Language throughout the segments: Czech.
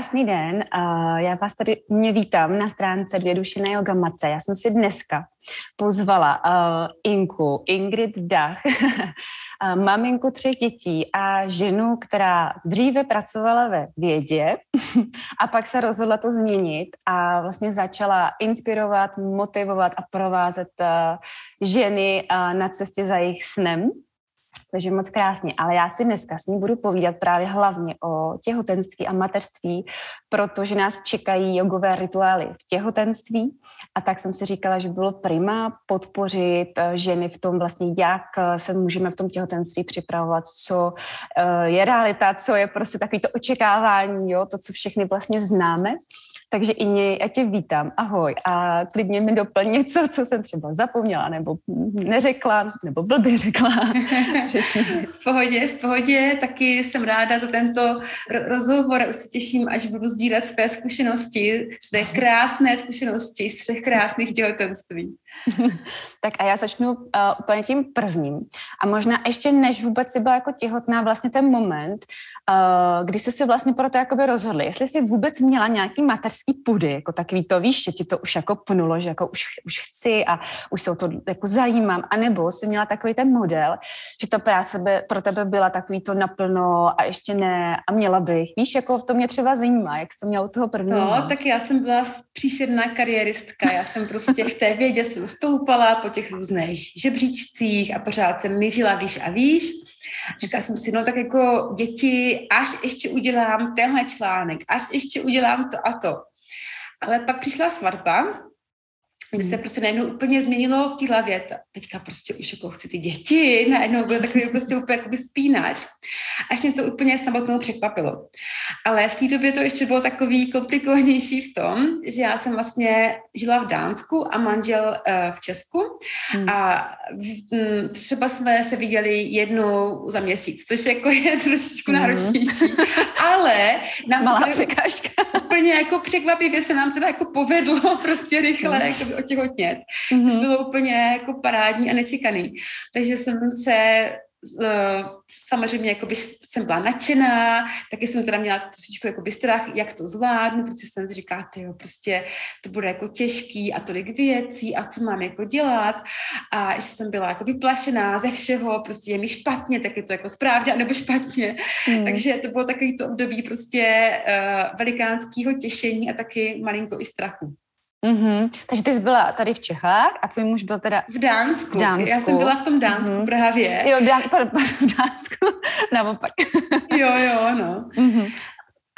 Krásný den, já vás tady mě vítám na stránce Dvě duše na Yoga Matce. Já jsem si dneska pozvala Inku, Ingrid Dach, maminku třech dětí a ženu, která dříve pracovala ve vědě a pak se rozhodla to změnit a vlastně začala inspirovat, motivovat a provázet ženy na cestě za jejich snem takže moc krásně. Ale já si dneska s ní budu povídat právě hlavně o těhotenství a mateřství, protože nás čekají jogové rituály v těhotenství a tak jsem si říkala, že bylo prima podpořit eh, ženy v tom vlastně, jak eh, se můžeme v tom těhotenství připravovat, co eh, je realita, co je prostě takový to očekávání, jo, to, co všechny vlastně známe. Takže i mě, já tě vítám, ahoj a klidně mi doplň něco, co jsem třeba zapomněla nebo neřekla, nebo blbě řekla. v pohodě, v pohodě, taky jsem ráda za tento rozhovor už se těším, až budu sdílet své zkušenosti, své krásné zkušenosti z třech krásných těhotenství. tak a já začnu uh, úplně tím prvním. A možná ještě než vůbec si byla jako těhotná, vlastně ten moment, uh, kdy jsi si vlastně pro to rozhodli, jestli jsi vůbec měla nějaký mateřský pudy, jako takový to, víš, že ti to už jako pnulo, že jako už, už chci a už se o to jako zajímám, anebo jsi měla takový ten model, že ta práce by pro tebe byla takový to naplno a ještě ne a měla bych. Víš, jako to mě třeba zajímá, jak jsi to měla u toho prvního. No, tak já jsem byla příšerná kariéristka, já jsem prostě v té vědě jsem stoupala po těch různých žebříčcích a pořád jsem mířila výš a výš. Říkala jsem si, no tak jako děti, až ještě udělám tenhle článek, až ještě udělám to a to. Ale pak přišla svatba kdy se hmm. prostě najednou úplně změnilo v té hlavě. Teďka prostě už jako chci ty děti, najednou byl takový prostě úplně jakoby spínač. Až mě to úplně samotnou překvapilo. Ale v té době to ještě bylo takový komplikovanější v tom, že já jsem vlastně žila v Dánsku a manžel uh, v Česku hmm. a m, třeba jsme se viděli jednou za měsíc, což jako je trošičku hmm. náročnější. Ale nám Malá se překážka. úplně jako překvapivě se nám teda jako povedlo prostě rychle hmm. jako otěhotnět, mm-hmm. což bylo úplně jako parádní a nečekaný. Takže jsem se Uh, samozřejmě jakoby jsem byla nadšená, taky jsem teda měla trošičku jakoby strach, jak to zvládnu, protože jsem si říkala, jo, prostě to bude jako těžký a tolik věcí a co mám jako dělat a ještě jsem byla jako vyplašená ze všeho, prostě je mi špatně, tak je to jako správně nebo špatně, mm. takže to bylo takový to období prostě uh, velikánského těšení a taky malinko i strachu. Mm-hmm. Takže ty jsi byla tady v Čechách a tvůj muž byl teda... V Dánsku. V Dánsku. Já jsem byla v tom Dánsku mm-hmm. právě. Jo, Dán, pardon, v Dánsku. Naopak. jo, jo, no. Mm-hmm.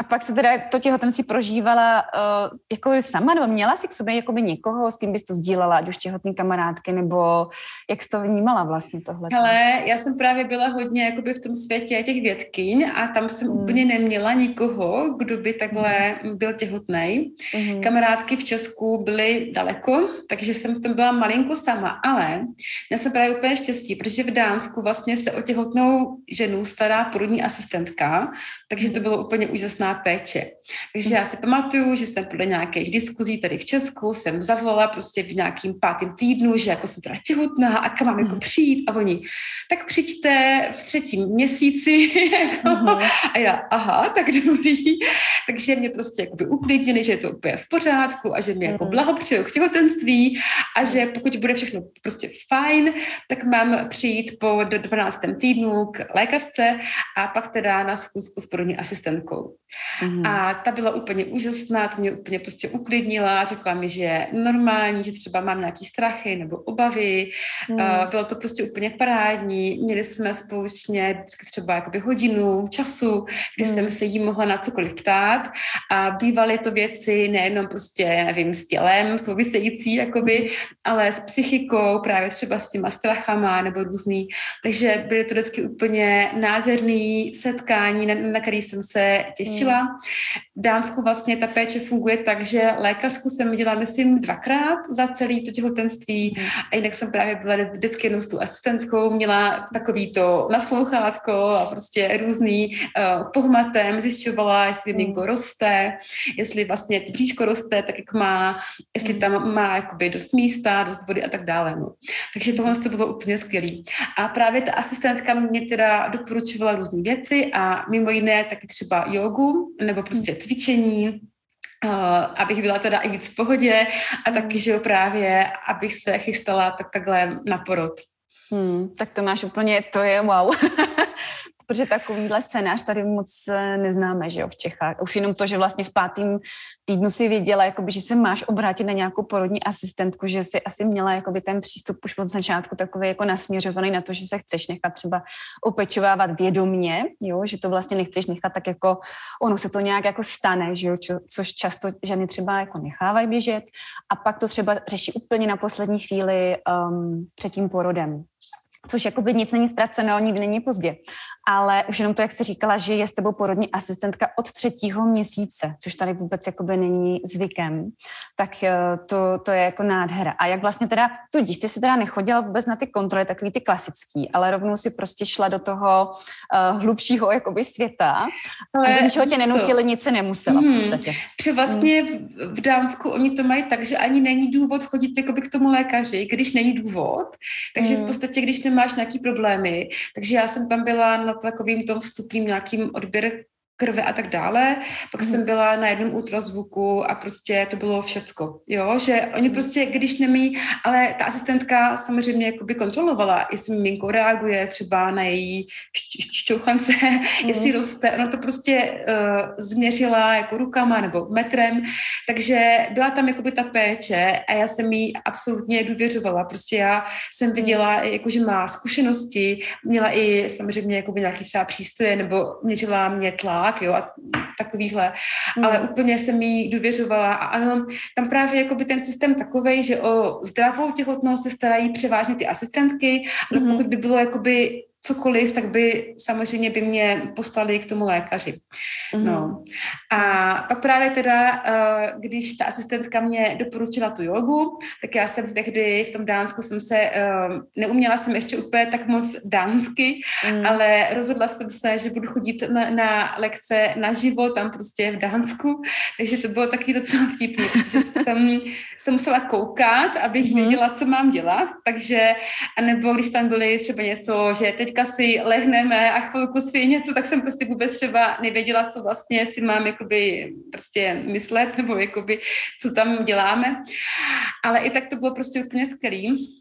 A pak se teda to těhotenství prožívala uh, jako sama, nebo měla si k sobě jakoby někoho, s kým bys to sdílela, ať už těhotný kamarádky, nebo jak jsi to vnímala vlastně tohle? Ale já jsem právě byla hodně jakoby v tom světě těch vědkyň a tam jsem hmm. úplně neměla nikoho, kdo by takhle hmm. byl těhotný. Hmm. Kamarádky v Česku byly daleko, takže jsem v tom byla malinko sama, ale já jsem právě úplně štěstí, protože v Dánsku vlastně se o těhotnou ženu stará porodní asistentka, takže to bylo úplně úžasná péče. Takže já si pamatuju, že jsem podle nějakých diskuzí tady v Česku jsem zavolala prostě v nějakým pátém týdnu, že jako jsem teda těhotná a kam mám jako mhm. přijít a oni, tak přijďte v třetím měsíci jako, uh-huh. a já, aha, tak dobrý. Takže mě prostě jakoby uklidnili, že je to úplně v pořádku a že mě jako mhm. blahopřeju k těhotenství a že pokud bude všechno prostě fajn, tak mám přijít po 12. týdnu k lékařce a pak teda na schůzku s porodní asistentkou. Mm. A ta byla úplně úžasná, to mě úplně prostě uklidnila, řekla mi, že je normální, že třeba mám nějaký strachy nebo obavy. Mm. Uh, bylo to prostě úplně parádní. Měli jsme společně vždycky třeba jakoby hodinu času, kdy mm. jsem se jí mohla na cokoliv ptát a bývaly to věci nejenom prostě, nevím, s tělem související, jakoby, ale s psychikou, právě třeba s těma strachama nebo různý. Takže byly to vždycky úplně nádherný setkání, na, na který jsem se těšila skončila. V Dánsku vlastně ta péče funguje tak, že lékařku jsem viděla, myslím, dvakrát za celý to těhotenství hmm. a jinak jsem právě byla vždycky jenom s tou asistentkou, měla takový to naslouchátko a prostě různý uh, pohmatem, zjišťovala, jestli miminko hmm. roste, jestli vlastně to bříško roste, tak jak má, jestli hmm. tam má jakoby dost místa, dost vody a tak dále. No. Takže tohle to bylo úplně skvělé. A právě ta asistentka mě teda doporučovala různé věci a mimo jiné taky třeba jogu, nebo prostě cvičení, Uh, abych byla teda i víc v pohodě a taky, že právě, abych se chystala tak takhle na porod. Hmm, tak to máš úplně, to je wow. protože takovýhle scénář tady moc eh, neznáme, že jo, v Čechách. Už jenom to, že vlastně v pátém týdnu si věděla, jakoby, že se máš obrátit na nějakou porodní asistentku, že si asi měla jakoby, ten přístup už od začátku takový jako nasměřovaný na to, že se chceš nechat třeba opečovávat vědomně, jo, že to vlastně nechceš nechat tak jako, ono se to nějak jako stane, že jo, čo, což často ženy třeba jako nechávají běžet. A pak to třeba řeší úplně na poslední chvíli um, před tím porodem. Což jako by nic není ztraceno, nikdy není pozdě ale už jenom to, jak jsi říkala, že je s tebou porodní asistentka od třetího měsíce, což tady vůbec jakoby není zvykem, tak eh, to, to je jako nádhera. A jak vlastně teda, tudíž ty jsi teda nechodila vůbec na ty kontroly, takový ty klasický, ale rovnou si prostě šla do toho uh, hlubšího jakoby světa, ale a ničeho tě nenutili, nic se nemusela hmm. v podstatě. Protože vlastně v Dánsku oni to mají tak, že ani není důvod chodit jakoby k tomu lékaři, když není důvod, takže hmm. v podstatě, když nemáš nějaký problémy, takže já jsem tam byla na takovým tom vstupním nějakým odběr krve a tak dále. Pak mm. jsem byla na jednom ultrazvuku a prostě to bylo všecko, jo, že oni mm. prostě, když nemí, ale ta asistentka samozřejmě jakoby kontrolovala, jestli miminko reaguje třeba na její šťouchance, mm. jestli roste, ona to prostě uh, změřila jako rukama nebo metrem, takže byla tam jakoby ta péče a já jsem jí absolutně důvěřovala, prostě já jsem mm. viděla, jako, že má zkušenosti, měla i samozřejmě jakoby nějaký třeba přístroje nebo měřila mě tlak, tlak, jo, a takovýhle. Mm. Ale úplně jsem jí důvěřovala a ano, tam právě jako by ten systém takovej, že o zdravou těhotnou se starají převážně ty asistentky, mm. pokud by bylo jakoby cokoliv, tak by samozřejmě by mě poslali k tomu lékaři. Mm. No. A pak právě teda, eh, když ta asistentka mě doporučila tu jogu, tak já jsem tehdy v tom Dánsku jsem se, eh, neuměla jsem ještě úplně tak moc dánsky, mm. ale rozhodla jsem se, že budu chodit na, na lekce na živo tam prostě v Dánsku, takže to bylo taky docela vtipné, protože jsem, jsem musela koukat, abych mm. věděla, co mám dělat, takže, anebo když tam byly třeba něco, že teď teďka si lehneme a chvilku si něco, tak jsem prostě vůbec třeba nevěděla, co vlastně si mám jakoby prostě myslet, nebo jakoby, co tam děláme. Ale i tak to bylo prostě úplně skvělý.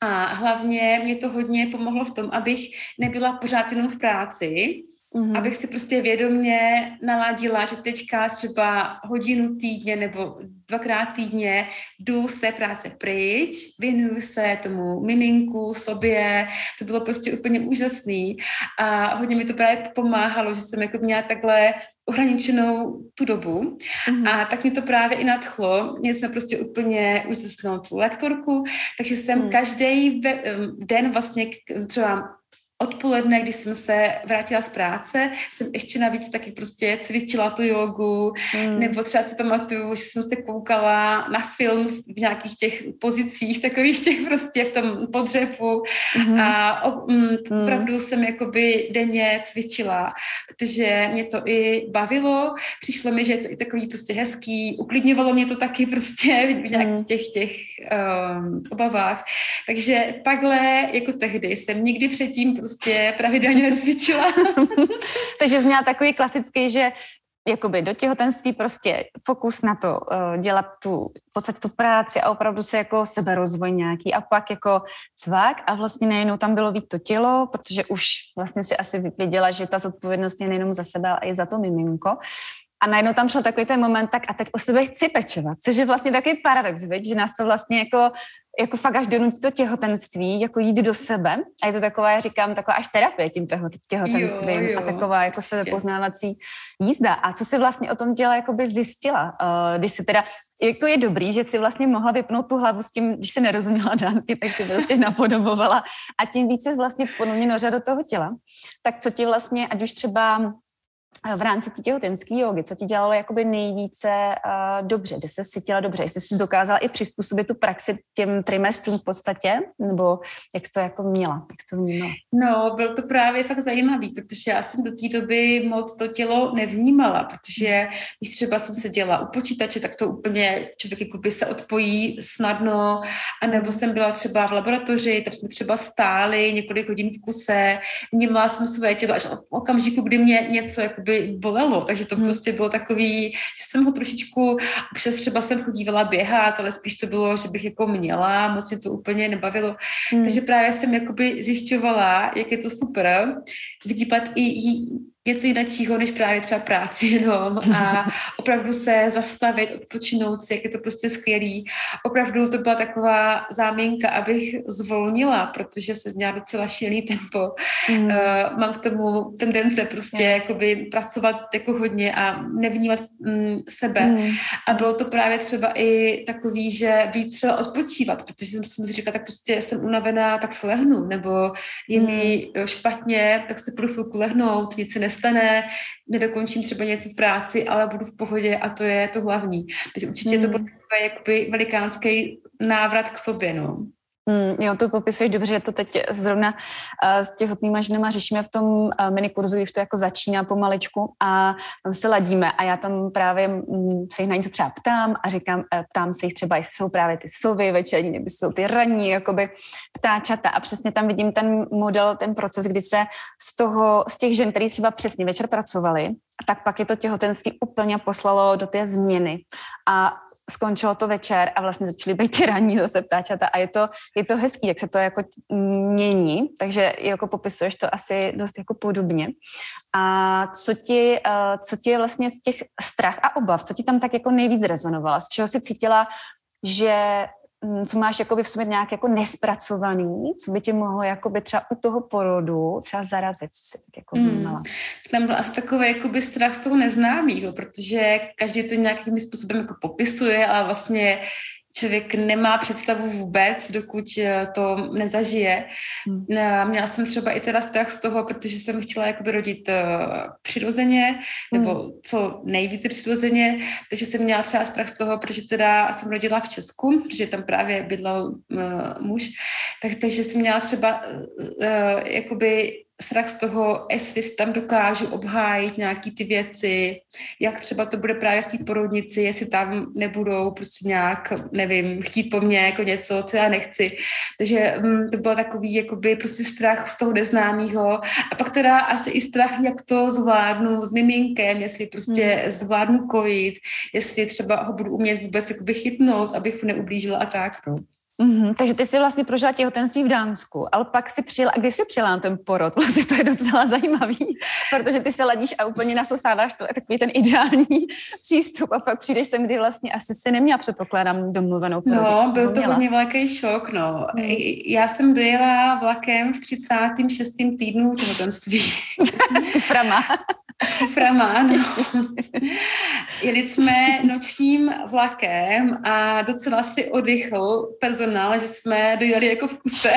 A hlavně mě to hodně pomohlo v tom, abych nebyla pořád jenom v práci, Mm-hmm. Abych si prostě vědomě naladila, že teďka třeba hodinu týdně nebo dvakrát týdně jdu z té práce pryč, věnuju se tomu miminku, sobě, to bylo prostě úplně úžasný a hodně mi to právě pomáhalo, že jsem jako měla takhle ohraničenou tu dobu mm-hmm. a tak mi to právě i nadchlo. Měli jsme prostě úplně úžasnou tu lektorku, takže jsem mm. každý den vlastně třeba odpoledne, když jsem se vrátila z práce, jsem ještě navíc taky prostě cvičila tu jogu, mm. nebo třeba si pamatuju, že jsem se koukala na film v nějakých těch pozicích, takových těch prostě v tom podřepu a o, mm, mm. opravdu jsem jakoby denně cvičila, protože mě to i bavilo, přišlo mi, že je to i takový prostě hezký, uklidňovalo mě to taky prostě v nějakých mm. těch, těch um, obavách, takže takhle jako tehdy jsem nikdy předtím prostě pravidelně necvičila. Takže jsi měla takový klasický, že jakoby do těhotenství prostě fokus na to uh, dělat tu, v podstatě tu práci a opravdu se jako seberozvoj nějaký a pak jako cvak a vlastně nejenom tam bylo víc to tělo, protože už vlastně si asi věděla, že ta zodpovědnost je nejenom za sebe, ale i za to miminko. A najednou tam šel takový ten moment, tak a teď o sebe chci pečovat, což je vlastně takový paradox, viď? že nás to vlastně jako jako fakt až donutí to těhotenství, jako jít do sebe. A je to taková, já říkám, taková až terapie tím těhotenstvím jo, jo, a taková jako sebepoznávací jízda. A co si vlastně o tom těle by zjistila, uh, když si teda jako je dobrý, že si vlastně mohla vypnout tu hlavu s tím, když se nerozuměla dánsky, tak si prostě napodobovala a tím více vlastně ponovně nořila do toho těla. Tak co ti vlastně, ať už třeba v rámci té těhotenské jogy, co ti dělalo jakoby nejvíce uh, dobře, kde se cítila dobře, jestli jsi dokázala i přizpůsobit tu praxi těm trimestrům v podstatě, nebo jak to jako měla, jak to vnímala? No, byl to právě fakt zajímavý, protože já jsem do té doby moc to tělo nevnímala, protože když třeba jsem se dělala u počítače, tak to úplně člověk jakoby se odpojí snadno, anebo jsem byla třeba v laboratoři, tam jsme třeba stáli několik hodin v kuse, vnímala jsem své tělo až v okamžiku, kdy mě něco jako jakoby bolelo, takže to hmm. prostě bylo takový, že jsem ho trošičku, přes třeba jsem chodívala běhat, ale spíš to bylo, že bych jako měla, moc mě to úplně nebavilo. Hmm. Takže právě jsem jakoby zjišťovala, jak je to super, vidípat i něco jiného než právě třeba práci jenom a opravdu se zastavit, odpočinout si, jak je to prostě skvělý. Opravdu to byla taková záminka, abych zvolnila, protože jsem měla docela šílený tempo. Mm. Uh, mám k tomu tendence prostě yeah. jakoby pracovat jako hodně a nevnímat mm, sebe. Mm. A bylo to právě třeba i takový, že víc třeba odpočívat, protože jsem, jsem si říkala, tak prostě jsem unavená, tak se lehnu, nebo je mm. mi špatně, tak se půjdu chvilku lehnout, nic se nestane, nedokončím třeba něco v práci, ale budu v pohodě a to je to hlavní. Takže určitě mm. to byl jakoby velikánský návrat k sobě, no. Mm, jo, to popisuješ dobře, to teď zrovna uh, s těhotnýma ženama řešíme v tom uh, minikurzu, když to jako začíná pomaličku a tam se ladíme a já tam právě um, se jich na něco třeba ptám a říkám, uh, ptám se jich třeba, jestli jsou právě ty sovy večerní, nebo jsou ty ranní, jakoby ptáčata a přesně tam vidím ten model, ten proces, kdy se z toho, z těch žen, který třeba přesně večer pracovali, tak pak je to těhotenství úplně poslalo do té změny. A skončilo to večer a vlastně začaly být ty ranní zase ptáčata a je to, je to hezký, jak se to jako mění, takže jako popisuješ to asi dost jako podobně. A co ti, uh, co ti vlastně z těch strach a obav, co ti tam tak jako nejvíc rezonovalo, z čeho jsi cítila, že co máš jakoby v sobě nějak jako nespracovaný, co by tě mohlo jakoby třeba u toho porodu třeba zarazit, co jsi tak jako hmm. vnímala? Hmm. Tam byl asi takový jakoby strach z toho neznámého, protože každý to nějakým způsobem jako popisuje, ale vlastně člověk nemá představu vůbec, dokud eh, to nezažije. Hmm. Eh, měla jsem třeba i teda strach z toho, protože jsem chtěla jakoby rodit uh, přirozeně, nebo hmm. co nejvíce přirozeně, takže jsem měla třeba strach z toho, protože teda jsem rodila v Česku, protože tam právě bydlel uh, muž, tak, takže jsem měla třeba uh, jakoby strach z toho, jestli tam dokážu obhájit nějaký ty věci, jak třeba to bude právě v té porodnici, jestli tam nebudou prostě nějak, nevím, chtít po mně jako něco, co já nechci. Takže um, to byl takový jakoby prostě strach z toho neznámého. A pak teda asi i strach, jak to zvládnu s miminkem, jestli prostě hmm. zvládnu kojit, jestli třeba ho budu umět vůbec jakoby chytnout, abych ho neublížila a tak. No. Mm-hmm, takže ty jsi vlastně prožila těhotenství v Dánsku, ale pak si přijela, a kdy jsi přijela na ten porod? Vlastně to je docela zajímavý, protože ty se ladíš a úplně nasosáváš to takový ten ideální přístup a pak přijdeš sem, kdy vlastně asi si neměla, předpokládám, domluvenou porod. No, byl to hodně velký šok, no. Mm. Já jsem dojela vlakem v 36. týdnu těhotenství. S kuframa. S kuframa, ano. Jeli jsme nočním vlakem a docela si oddychl personál, že jsme dojeli jako v kuse.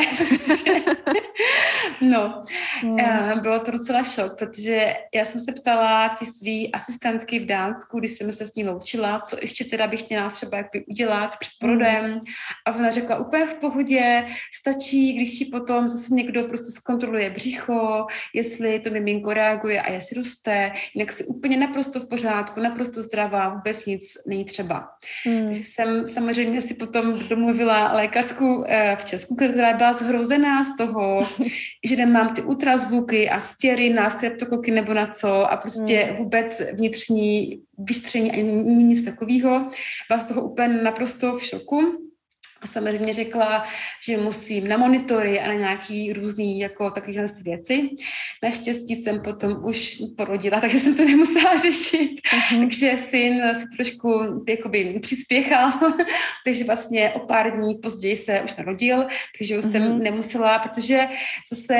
no, hmm. Eh, bylo to docela šok, protože já jsem se ptala ty svý asistentky v Dánsku, když jsem se s ní loučila, co ještě teda bych měla třeba jak by udělat před. Hmm. A ona řekla úplně v pohodě, stačí, když si potom zase někdo prostě zkontroluje břicho, jestli to miminko reaguje a jestli roste, jinak si úplně naprosto v pořádku, naprosto zdravá, vůbec nic není třeba. Hmm. Takže jsem samozřejmě si potom domluvila lékařku eh, v Česku, která byla zhrouzená z toho, že nemám ty ultrazvuky a stěry na streptokoky nebo na co a prostě hmm. vůbec vnitřní vystření ani nic takového. Byla z toho úplně naprosto v šoku. A samozřejmě řekla, že musím na monitory a na nějaký různý jako takovýhle věci. Naštěstí jsem potom už porodila, takže jsem to nemusela řešit. Uh-huh. Takže syn si trošku jakoby přispěchal, takže vlastně o pár dní později se už narodil, takže už uh-huh. jsem mhm. nemusela, protože zase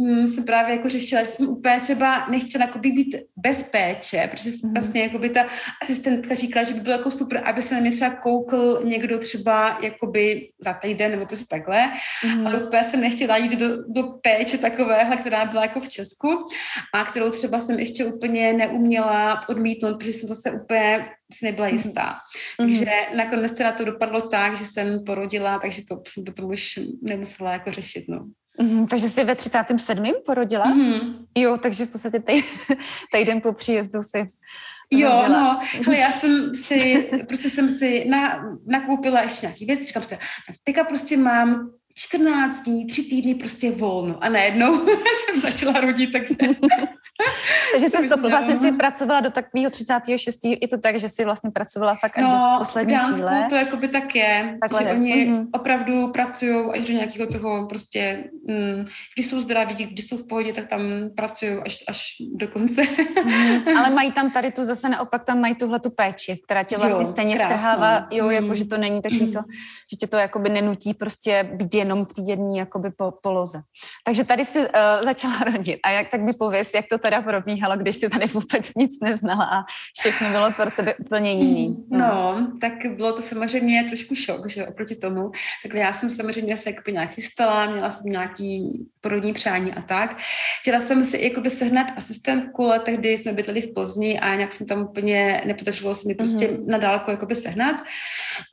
hm, jsem právě jako řešila, že jsem úplně třeba nechtěla jakoby být bez péče, protože uh-huh. vlastně jakoby ta asistentka říkala, že by bylo jako super, aby se na mě třeba koukl někdo třeba jako jakoby za týden nebo prostě takhle. Mm. Ale úplně jsem nechtěla jít do, do péče takovéhle, která byla jako v Česku a kterou třeba jsem ještě úplně neuměla odmítnout, protože jsem zase úplně si nebyla mhm. jistá. Mm. Takže nakonec teda to dopadlo tak, že jsem porodila, takže to jsem potom už nemusela jako řešit, no. Mm, takže jsi ve 37. porodila? Mm. Jo, takže v podstatě týden po příjezdu si Jo, no, hele, já jsem si, prostě jsem si na, nakoupila ještě nějaký věci, říkám si, teďka prostě mám 14 dní, tři týdny prostě volno. A najednou jsem začala rodit, takže Takže jsi to, vlastně si pracovala do takového 36. Je to tak, že jsi vlastně pracovala fakt až no, do poslední v chvíle? to jakoby tak je, Takhle že je. oni mm-hmm. opravdu pracují až do nějakého toho prostě, mm, když jsou zdraví, když jsou v pohodě, tak tam pracují až, až do konce. mm-hmm. Ale mají tam tady tu zase naopak, tam mají tuhle tu péči, která tě vlastně jo, stejně strhává, jo, mm. jako že to není takový to, že tě to jakoby nenutí prostě být jenom v jedné jakoby po, poloze. Takže tady si uh, začala rodit. A jak tak by pověs, jak to teda probíhalo, když jsi tady vůbec nic neznala a všechno bylo pro tebe úplně jiný. No, no tak bylo to samozřejmě trošku šok, že oproti tomu. Takhle já jsem samozřejmě se jakoby nějak chystala, měla jsem nějaký porodní přání a tak. Chtěla jsem si jakoby sehnat asistentku, ale tehdy jsme bydleli v Plzni a nějak jsem tam úplně nepodařilo se mi prostě mm-hmm. na dálku jakoby sehnat.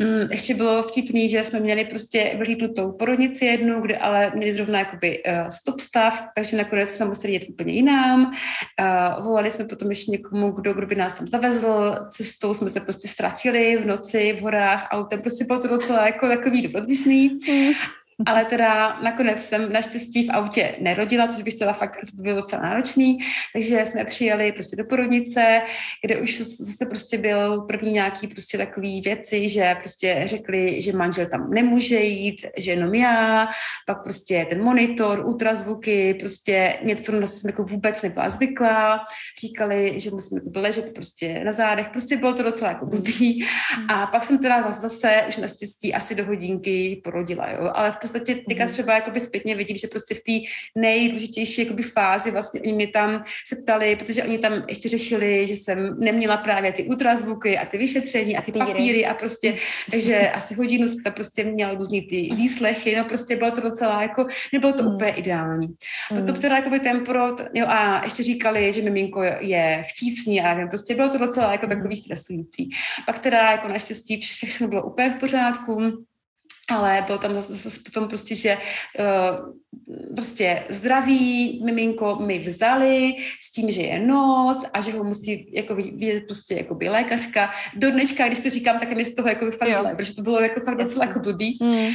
Mm, ještě bylo vtipný, že jsme měli prostě vyhlídnutou porodnici jednu, kde ale měli zrovna jakoby uh, stop stav, takže nakonec jsme museli jít úplně jinam. Uh, volali jsme potom ještě někomu, kdo, kdo by nás tam zavezl. Cestou jsme se prostě ztratili v noci, v horách, autem. Prostě bylo to docela jako takový. Mm ale teda nakonec jsem naštěstí v autě nerodila, což bych chtěla fakt, to bylo docela náročný, takže jsme přijeli prostě do porodnice, kde už zase prostě byl první nějaký prostě takový věci, že prostě řekli, že manžel tam nemůže jít, že jenom já, pak prostě ten monitor, ultrazvuky, prostě něco, na co jsem jako vůbec nebyla zvyklá, říkali, že musíme ležet prostě na zádech, prostě bylo to docela jako blbý. A pak jsem teda zase, zase už naštěstí asi do hodinky porodila, jo, ale v podstatě teďka mhm. třeba jakoby zpětně vidím, že prostě v té nejdůležitější jakoby fázi vlastně oni mě tam se ptali, protože oni tam ještě řešili, že jsem neměla právě ty ultrazvuky a ty vyšetření a ty papíry, papíry a prostě, takže asi hodinu jsem tam prostě měla různý ty výslechy, no prostě bylo to docela jako, nebylo to mm. úplně ideální. Mm. Potom teda jakoby ten porod, jo a ještě říkali, že miminko je v tísni a nevím, prostě bylo to docela jako takový stresující. Pak teda jako naštěstí všechno bylo úplně v pořádku, ale bylo tam zase, zase potom prostě, že uh, prostě zdraví miminko mi vzali s tím, že je noc a že ho musí jako vidět prostě jako by lékařka. Do dneška, když to říkám, tak je mi z toho jako fakt zle, protože to bylo jako fakt docela jako blbý. Mm. Uh,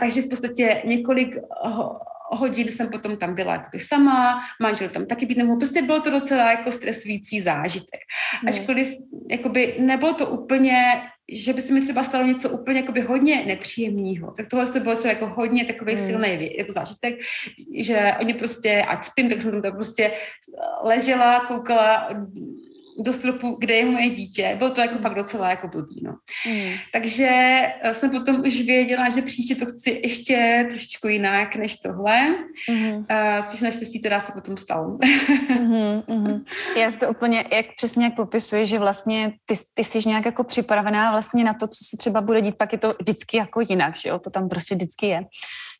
takže v podstatě několik ho, hodin jsem potom tam byla jakoby sama, manžel tam taky být nemohl. Prostě bylo to docela jako stresující zážitek. Mm. Ačkoliv jakoby nebylo to úplně že by se mi třeba stalo něco úplně jakoby hodně nepříjemného. Tak tohle to bylo třeba jako hodně takový hmm. silný jako zážitek, že oni prostě, ať spím, tak jsem tam prostě ležela, koukala do stropu, kde je moje dítě. Bylo to jako fakt docela jako blbý, no. Mm. Takže eh, jsem potom už věděla, že příště to chci ještě trošičku jinak než tohle, mm. uh, což naštěstí teda se potom stalo. mm, mm. Já si to úplně, jak přesně jak popisuje, že vlastně ty, ty jsi nějak jako připravená vlastně na to, co se třeba bude dít, pak je to vždycky jako jinak, že jo, to tam prostě vždycky je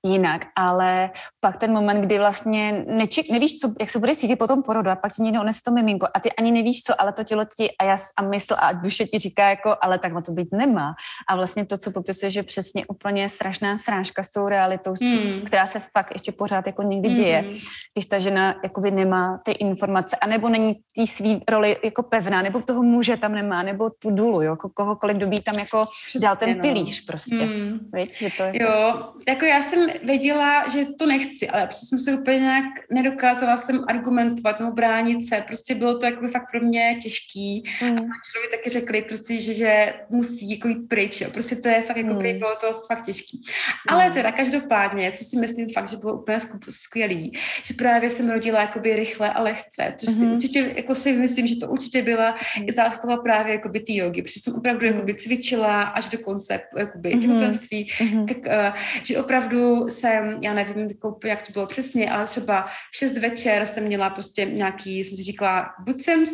jinak, ale pak ten moment, kdy vlastně neček, nevíš, co, jak se bude cítit po tom porodu a pak ti někdo unese to miminko a ty ani nevíš co, ale to tělo ti a, jas, a mysl a duše ti říká jako, ale takhle to být nemá. A vlastně to, co popisuje, že přesně úplně strašná srážka s tou realitou, hmm. která se fakt ještě pořád jako někdy hmm. děje, když ta žena jakoby nemá ty informace, anebo není tý svý roli jako pevná, nebo toho muže tam nemá, nebo tu důlu, jo, jako kohokoliv, kdo by tam jako Přesně, dal ten no. pilíř prostě. Hmm. Víš, že to jako... Jo, jako já jsem věděla, že to nechci, ale prostě jsem se úplně nějak nedokázala jsem argumentovat nebo bránit se, prostě bylo to jako fakt pro mě těžký mm. a člověk taky řekli prostě, že, že musí jako jít pryč, jo. prostě to je fakt jako mm. bylo to fakt těžký. Ale mm. teda každopádně, co si myslím fakt, že bylo úplně skvělý, že právě jsem rodila jakoby rychle a lehce, což mm. si mhm. určitě, jako si myslím, že to určitě byla mm. i zásluha právě jakoby ty jogy, protože jsem opravdu mm. jakoby cvičila až do konce jakoby mm. těhotenství, mm. tak, uh, že opravdu jsem, já nevím, jako, jak to bylo přesně, ale třeba v 6 večer jsem měla prostě nějaký, jsem si říkala, buď jsem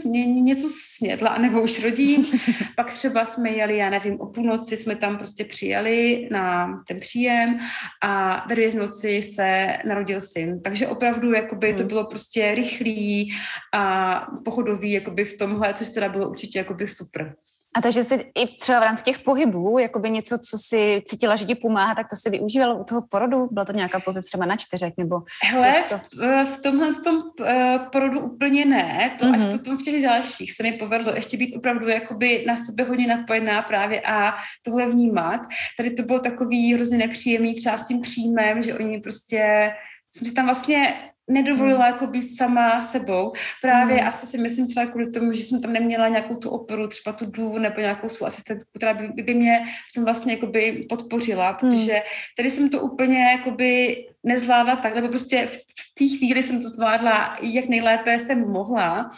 něco snědla, nebo už rodím. Pak třeba jsme jeli, já nevím, o půlnoci jsme tam prostě přijeli na ten příjem a ve dvě v noci se narodil syn. Takže opravdu jakoby to hmm. bylo prostě rychlý a pochodový jakoby v tomhle, což teda bylo určitě jakoby super. A takže si i třeba v rámci těch pohybů, jakoby něco, co si cítila, že ti pomáhá, tak to si využívala u toho porodu? Byla to nějaká pozice třeba na čtyřek? Nebo Hele, to... v tomhle tom uh, porodu úplně ne, to mm-hmm. až mhm. potom v těch dalších se mi povedlo ještě být opravdu jakoby na sebe hodně napojená právě a tohle vnímat. Tady to bylo takový hrozně nepříjemný třeba s tím příjmem, že oni prostě jsem si tam vlastně nedovolila mm. jako být sama sebou. Právě mm. asi si myslím třeba kvůli tomu, že jsem tam neměla nějakou tu oporu, třeba tu dů nebo nějakou svou asistentku, která by, by mě v tom vlastně jakoby podpořila, mm. protože tady jsem to úplně jakoby nezvládla tak, nebo prostě v, v té chvíli jsem to zvládla, jak nejlépe jsem mohla,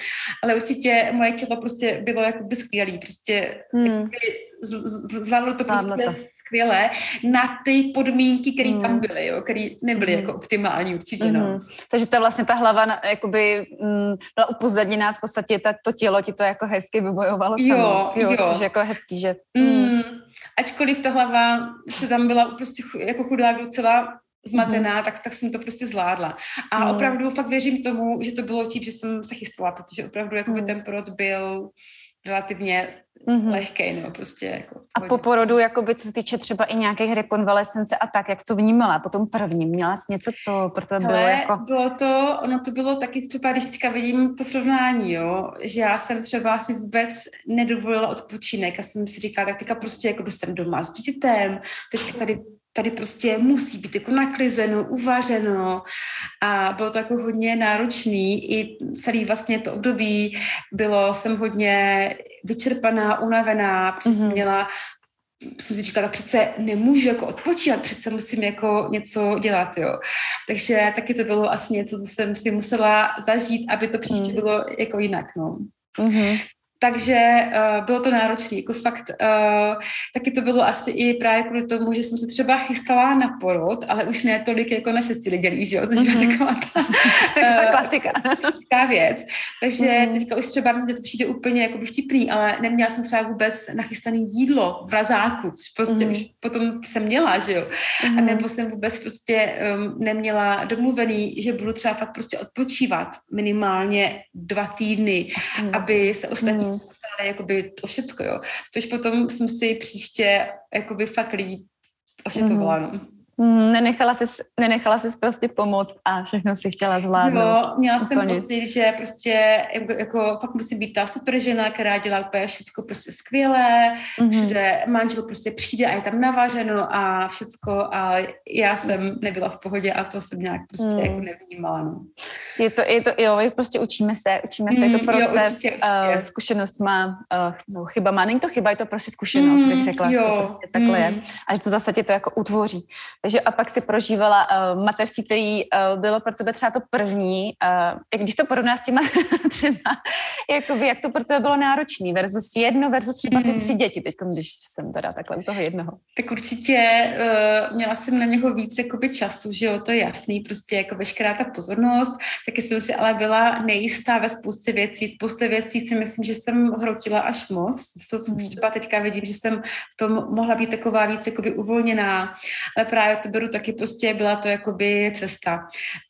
ale určitě moje tělo prostě bylo jakoby skvělý, prostě mm. jakoby zvládlo to prostě to. skvěle na ty podmínky, které mm. tam byly, jo, které nebyly mm. jako optimální určitě, mm. no. Hmm. Takže to vlastně ta hlava na, jakoby mm, byla upozadněná, v podstatě ta, to tělo ti to jako hezky vybojovalo jo, samo. Jo, jo. Což jako hezký, že... Mm. Mm. Ačkoliv ta hlava se tam byla prostě jako chudá docela zmatená, mm. tak, tak jsem to prostě zvládla. A mm. opravdu fakt věřím tomu, že to bylo tím, že jsem se chystala, protože opravdu jakoby mm. ten porod byl relativně mm-hmm. lehký, no prostě jako. A po porodu, jakoby, co se týče třeba i nějakých rekonvalescence a tak, jak to vnímala po tom prvním? Měla jsi něco, co pro to bylo jako... bylo to, ono to bylo taky třeba, když teďka vidím to srovnání, jo, že já jsem třeba si vůbec nedovolila odpočinek a jsem si říkala, tak teďka prostě jako jsem doma s dítětem, teďka tady tady prostě musí být jako naklizeno, uvařeno a bylo to jako hodně náročný i celý vlastně to období bylo, jsem hodně vyčerpaná, unavená, protože mm-hmm. jsem měla jsem si říkala, přece nemůžu jako odpočívat, přece musím jako něco dělat, jo. Takže taky to bylo asi něco, co jsem si musela zažít, aby to příště mm. bylo jako jinak, no. Mm-hmm. Takže uh, bylo to náročné, jako fakt, uh, taky to bylo asi i právě kvůli tomu, že jsem se třeba chystala na porod, ale už ne tolik jako na šesti dělí, že jo, což mm-hmm. taková ta, uh, klasika. klasická věc. Takže mm-hmm. teďka už třeba mě to přijde úplně jako vtipný, ale neměla jsem třeba vůbec nachystané jídlo v razáku, což prostě mm-hmm. už potom jsem měla, že jo. Mm-hmm. A nebo jsem vůbec prostě um, neměla domluvený, že budu třeba fakt prostě odpočívat minimálně dva týdny, Aspoň. aby se ostatní mm-hmm postarali jakoby o všecko, jo. Takže potom jsem si příště jakoby fakt líp ošetřovala, mm-hmm. no. Mm, nenechala jsi, nenechala jsi prostě pomoct a všechno si chtěla zvládnout. Jo, měla jsem pocit, že prostě jako, jako fakt musí být ta super žena, která dělá úplně všechno prostě skvělé, mm-hmm. všude manžel prostě přijde a je tam navařeno a všecko a já jsem nebyla v pohodě a to jsem nějak prostě mm. jako nevnímala. No. Je to, je to, jo, prostě učíme se, učíme se, mm, je to proces, jo, určitě, určitě. Uh, zkušenost má, uh, no, chyba má, není to chyba, je to prostě zkušenost, mm, bych řekla, jo, to prostě takhle mm. je a že to zase tě to jako utvoří. Takže a pak si prožívala uh, mateřství, který uh, bylo pro tebe třeba to první, uh, když to porovná s těma třeba, jakoby, jak to pro tebe bylo náročný versus jedno versus třeba ty tři hmm. děti, teď když jsem teda takhle u toho jednoho. Tak určitě uh, měla jsem na něho víc jakoby času, že jo, to je jasný, prostě jako veškerá ta pozornost, taky jsem si ale byla nejistá ve spoustě věcí, spoustě věcí si myslím, že jsem hrotila až moc, co hmm. třeba teďka vidím, že jsem v tom mohla být taková víc jakoby uvolněná, ale právě to beru taky prostě, byla to jakoby cesta.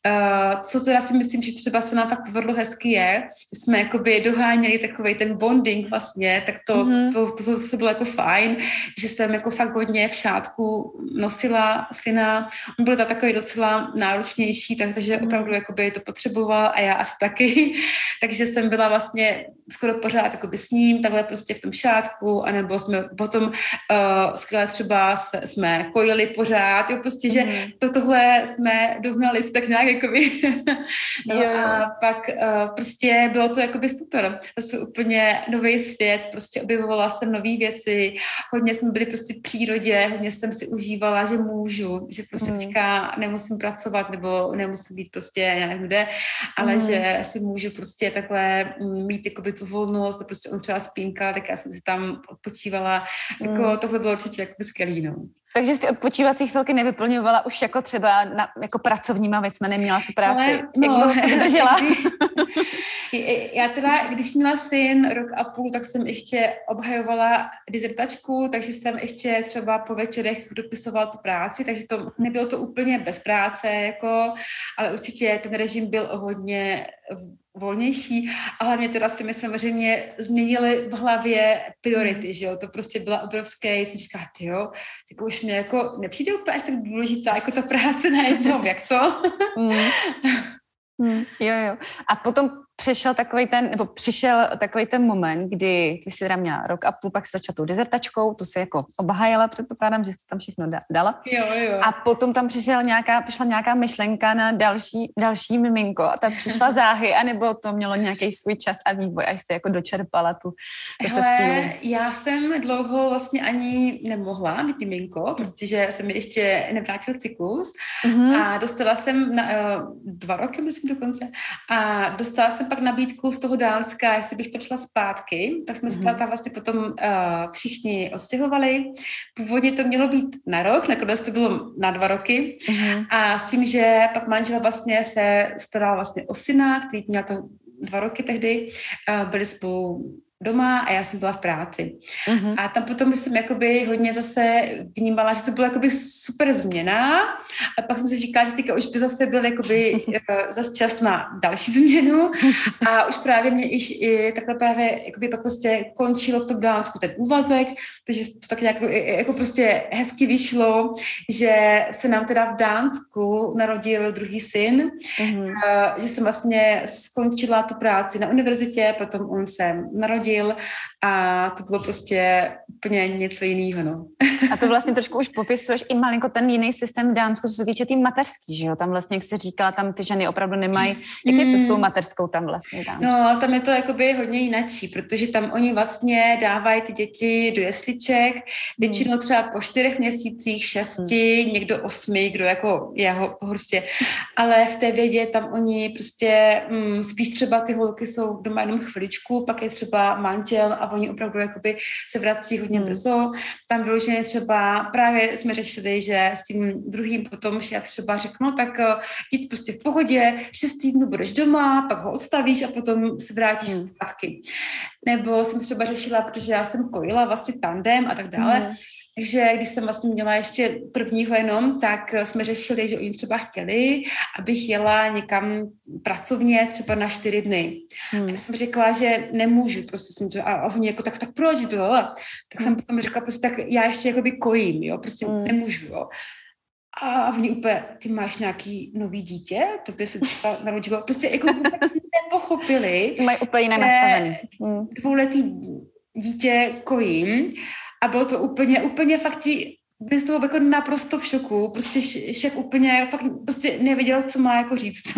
Uh, co teda si myslím, že třeba se nám tak povedlo hezky je, že jsme jakoby doháněli takový ten bonding vlastně, tak to, mm-hmm. to, to, to, to bylo jako fajn, že jsem jako fakt hodně v šátku nosila syna. On byl takový docela náročnější, takže mm-hmm. opravdu jakoby to potřeboval a já asi taky. takže jsem byla vlastně skoro pořád jakoby s ním, takhle prostě v tom šátku, anebo jsme potom uh, skvěle třeba se, jsme kojili pořád, jo, prostě, že mm. to tohle jsme dohnali tak nějak jakoby. no yeah. a pak uh, prostě bylo to jakoby super. Zase úplně nový svět, prostě objevovala jsem nové věci, hodně jsme byli prostě v přírodě, hodně jsem si užívala, že můžu, že prostě mm. teďka nemusím pracovat nebo nemusím být prostě, já nevím kde, ale mm. že si můžu prostě takhle mm, mít jakoby tu volnost a prostě on třeba spínkal, tak já jsem si tam odpočívala. Jako mm. tohle bylo určitě jakoby skvělý, no. Takže ty odpočívací chvilky nevyplňovala už jako třeba na, jako pracovníma věcmi, neměla tu práci. Ale, no, Jak dlouho jsi to vydržela? Já teda, když měla syn rok a půl, tak jsem ještě obhajovala dizertačku, takže jsem ještě třeba po večerech dopisovala tu práci, takže to nebylo to úplně bez práce, jako, ale určitě ten režim byl hodně volnější a hlavně teda si mi samozřejmě změnili v hlavě priority, že jo, to prostě byla obrovské, jsem říkala, ty jo, tak už mě jako nepřijde úplně až tak důležitá jako ta práce najednou, jak to? Mm. Mm, jo, jo. A potom přišel takový ten, nebo přišel takový ten moment, kdy ty si teda měla rok a půl, pak se začala tou dezertačkou, tu si jako obhájela, předpokládám, že jsi tam všechno dala. Jo, jo. A potom tam přišel nějaká, přišla nějaká myšlenka na další, další miminko a ta přišla záhy, anebo to mělo nějaký svůj čas a vývoj, až jsi jako dočerpala tu Hele, sílu. já jsem dlouho vlastně ani nemohla mít miminko, protože se mi ještě nevrátil cyklus mm-hmm. a dostala jsem na, uh, dva roky, myslím dokonce, a dostala jsem pak nabídku z toho Dánska, jestli bych to šla zpátky, tak jsme mm-hmm. se tam vlastně potom uh, všichni ostěhovali. Původně to mělo být na rok, nakonec to bylo na dva roky mm-hmm. a s tím, že pak manžel vlastně se staral vlastně o syna, který měl to dva roky tehdy, uh, byli spolu doma a já jsem byla v práci. Uh-huh. A tam potom jsem jakoby hodně zase vnímala, že to byla jakoby super změna a pak jsem si říkala, že teďka už by zase byl jakoby eh, zase čas na další změnu a už právě mě iž, i takhle právě jakoby pak prostě končilo v tom Dánsku ten úvazek, takže to tak nějak jako prostě hezky vyšlo, že se nám teda v Dánsku narodil druhý syn, uh-huh. že jsem vlastně skončila tu práci na univerzitě, potom on se narodil narodil a to bylo prostě úplně něco jiného. No. A to vlastně trošku už popisuješ i malinko ten jiný systém v Dánsku, co se týče tý mateřský, že jo? Tam vlastně, jak jsi říkala, tam ty ženy opravdu nemají, jak je to s tou mm. mateřskou tam vlastně Dánsku? No, tam je to jakoby hodně jinačí, protože tam oni vlastně dávají ty děti do jesliček, většinou třeba po čtyřech měsících, šesti, hmm. někdo osmi, kdo jako jeho prostě, ale v té vědě tam oni prostě mm, spíš třeba ty holky jsou doma jenom chviličku, pak je třeba manžel a oni opravdu jakoby se vrací hodně hmm. brzo. Tam vyloženě třeba právě jsme řešili, že s tím druhým potom já třeba řeknu, tak uh, jít prostě v pohodě, šest týdnů budeš doma, pak ho odstavíš a potom se vrátíš hmm. zpátky. Nebo jsem třeba řešila, protože já jsem kojila vlastně tandem a tak dále, hmm takže když jsem vlastně měla ještě prvního jenom, tak jsme řešili, že oni třeba chtěli, abych jela někam pracovně třeba na čtyři dny. Hmm. Já jsem řekla, že nemůžu, prostě jsem to, a oni jako, tak, tak proč bylo? Tak hmm. jsem potom řekla, prostě tak já ještě jakoby kojím, jo, prostě hmm. nemůžu, jo. A v ní úplně, ty máš nějaký nový dítě, to by se třeba narodilo, prostě jako vůbec nepochopili. Mají úplně jiné nastavené. Hmm. Dvouletý dítě kojím a bylo to úplně, úplně fakt ti byli z toho jako naprosto v šoku, prostě šek úplně, fakt prostě nevěděl, co má jako říct.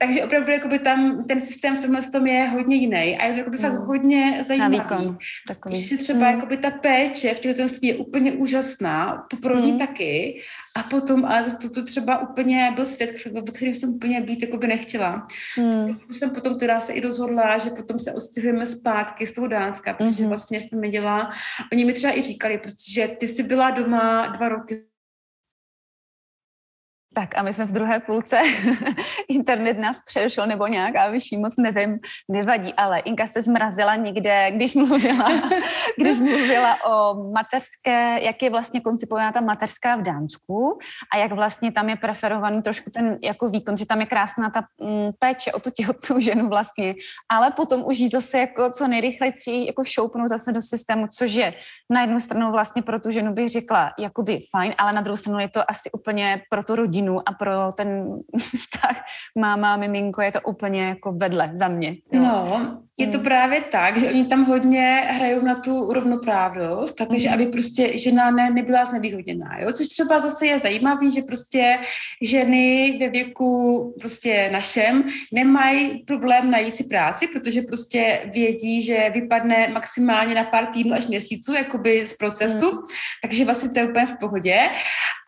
Takže opravdu jakoby tam ten systém v tomhle tom je hodně jiný a je to jakoby mm. fakt hodně zajímavý. Na výkon, Když si třeba mm. jakoby ta péče v těhotenství je úplně úžasná, poporodní mm. taky, a potom, ale zase to, to třeba úplně byl svět, ve kterém jsem úplně být jakoby nechtěla. Mm. jsem potom teda se i rozhodla, že potom se odstěhujeme zpátky z toho Dánska, protože mm. vlastně jsem nedělala. Oni mi třeba i říkali, prostě, že ty jsi byla doma dva roky tak a my jsme v druhé půlce. Internet nás přešel nebo nějaká vyšší moc, nevím, nevadí, ale Inka se zmrazila někde, když mluvila, když mluvila o materské, jak je vlastně koncipovaná ta materská v Dánsku a jak vlastně tam je preferovaný trošku ten jako výkon, že tam je krásná ta mm, péče o tu těhotnou ženu vlastně, ale potom už jí zase jako co nejrychleji jako šoupnout zase do systému, což je na jednu stranu vlastně pro tu ženu bych řekla jakoby fajn, ale na druhou stranu je to asi úplně pro tu rodinu rodinu a pro ten vztah máma, miminko je to úplně jako vedle za mě. Jo. No, je to hmm. právě tak, že oni tam hodně hrajou na tu rovnoprávnost, takže mm. aby prostě žena ne, nebyla znevýhodněná, jo? což třeba zase je zajímavý, že prostě ženy ve věku prostě našem nemají problém najít si práci, protože prostě vědí, že vypadne maximálně na pár týdnů až měsíců jakoby z procesu, mm. takže vlastně to je úplně v pohodě,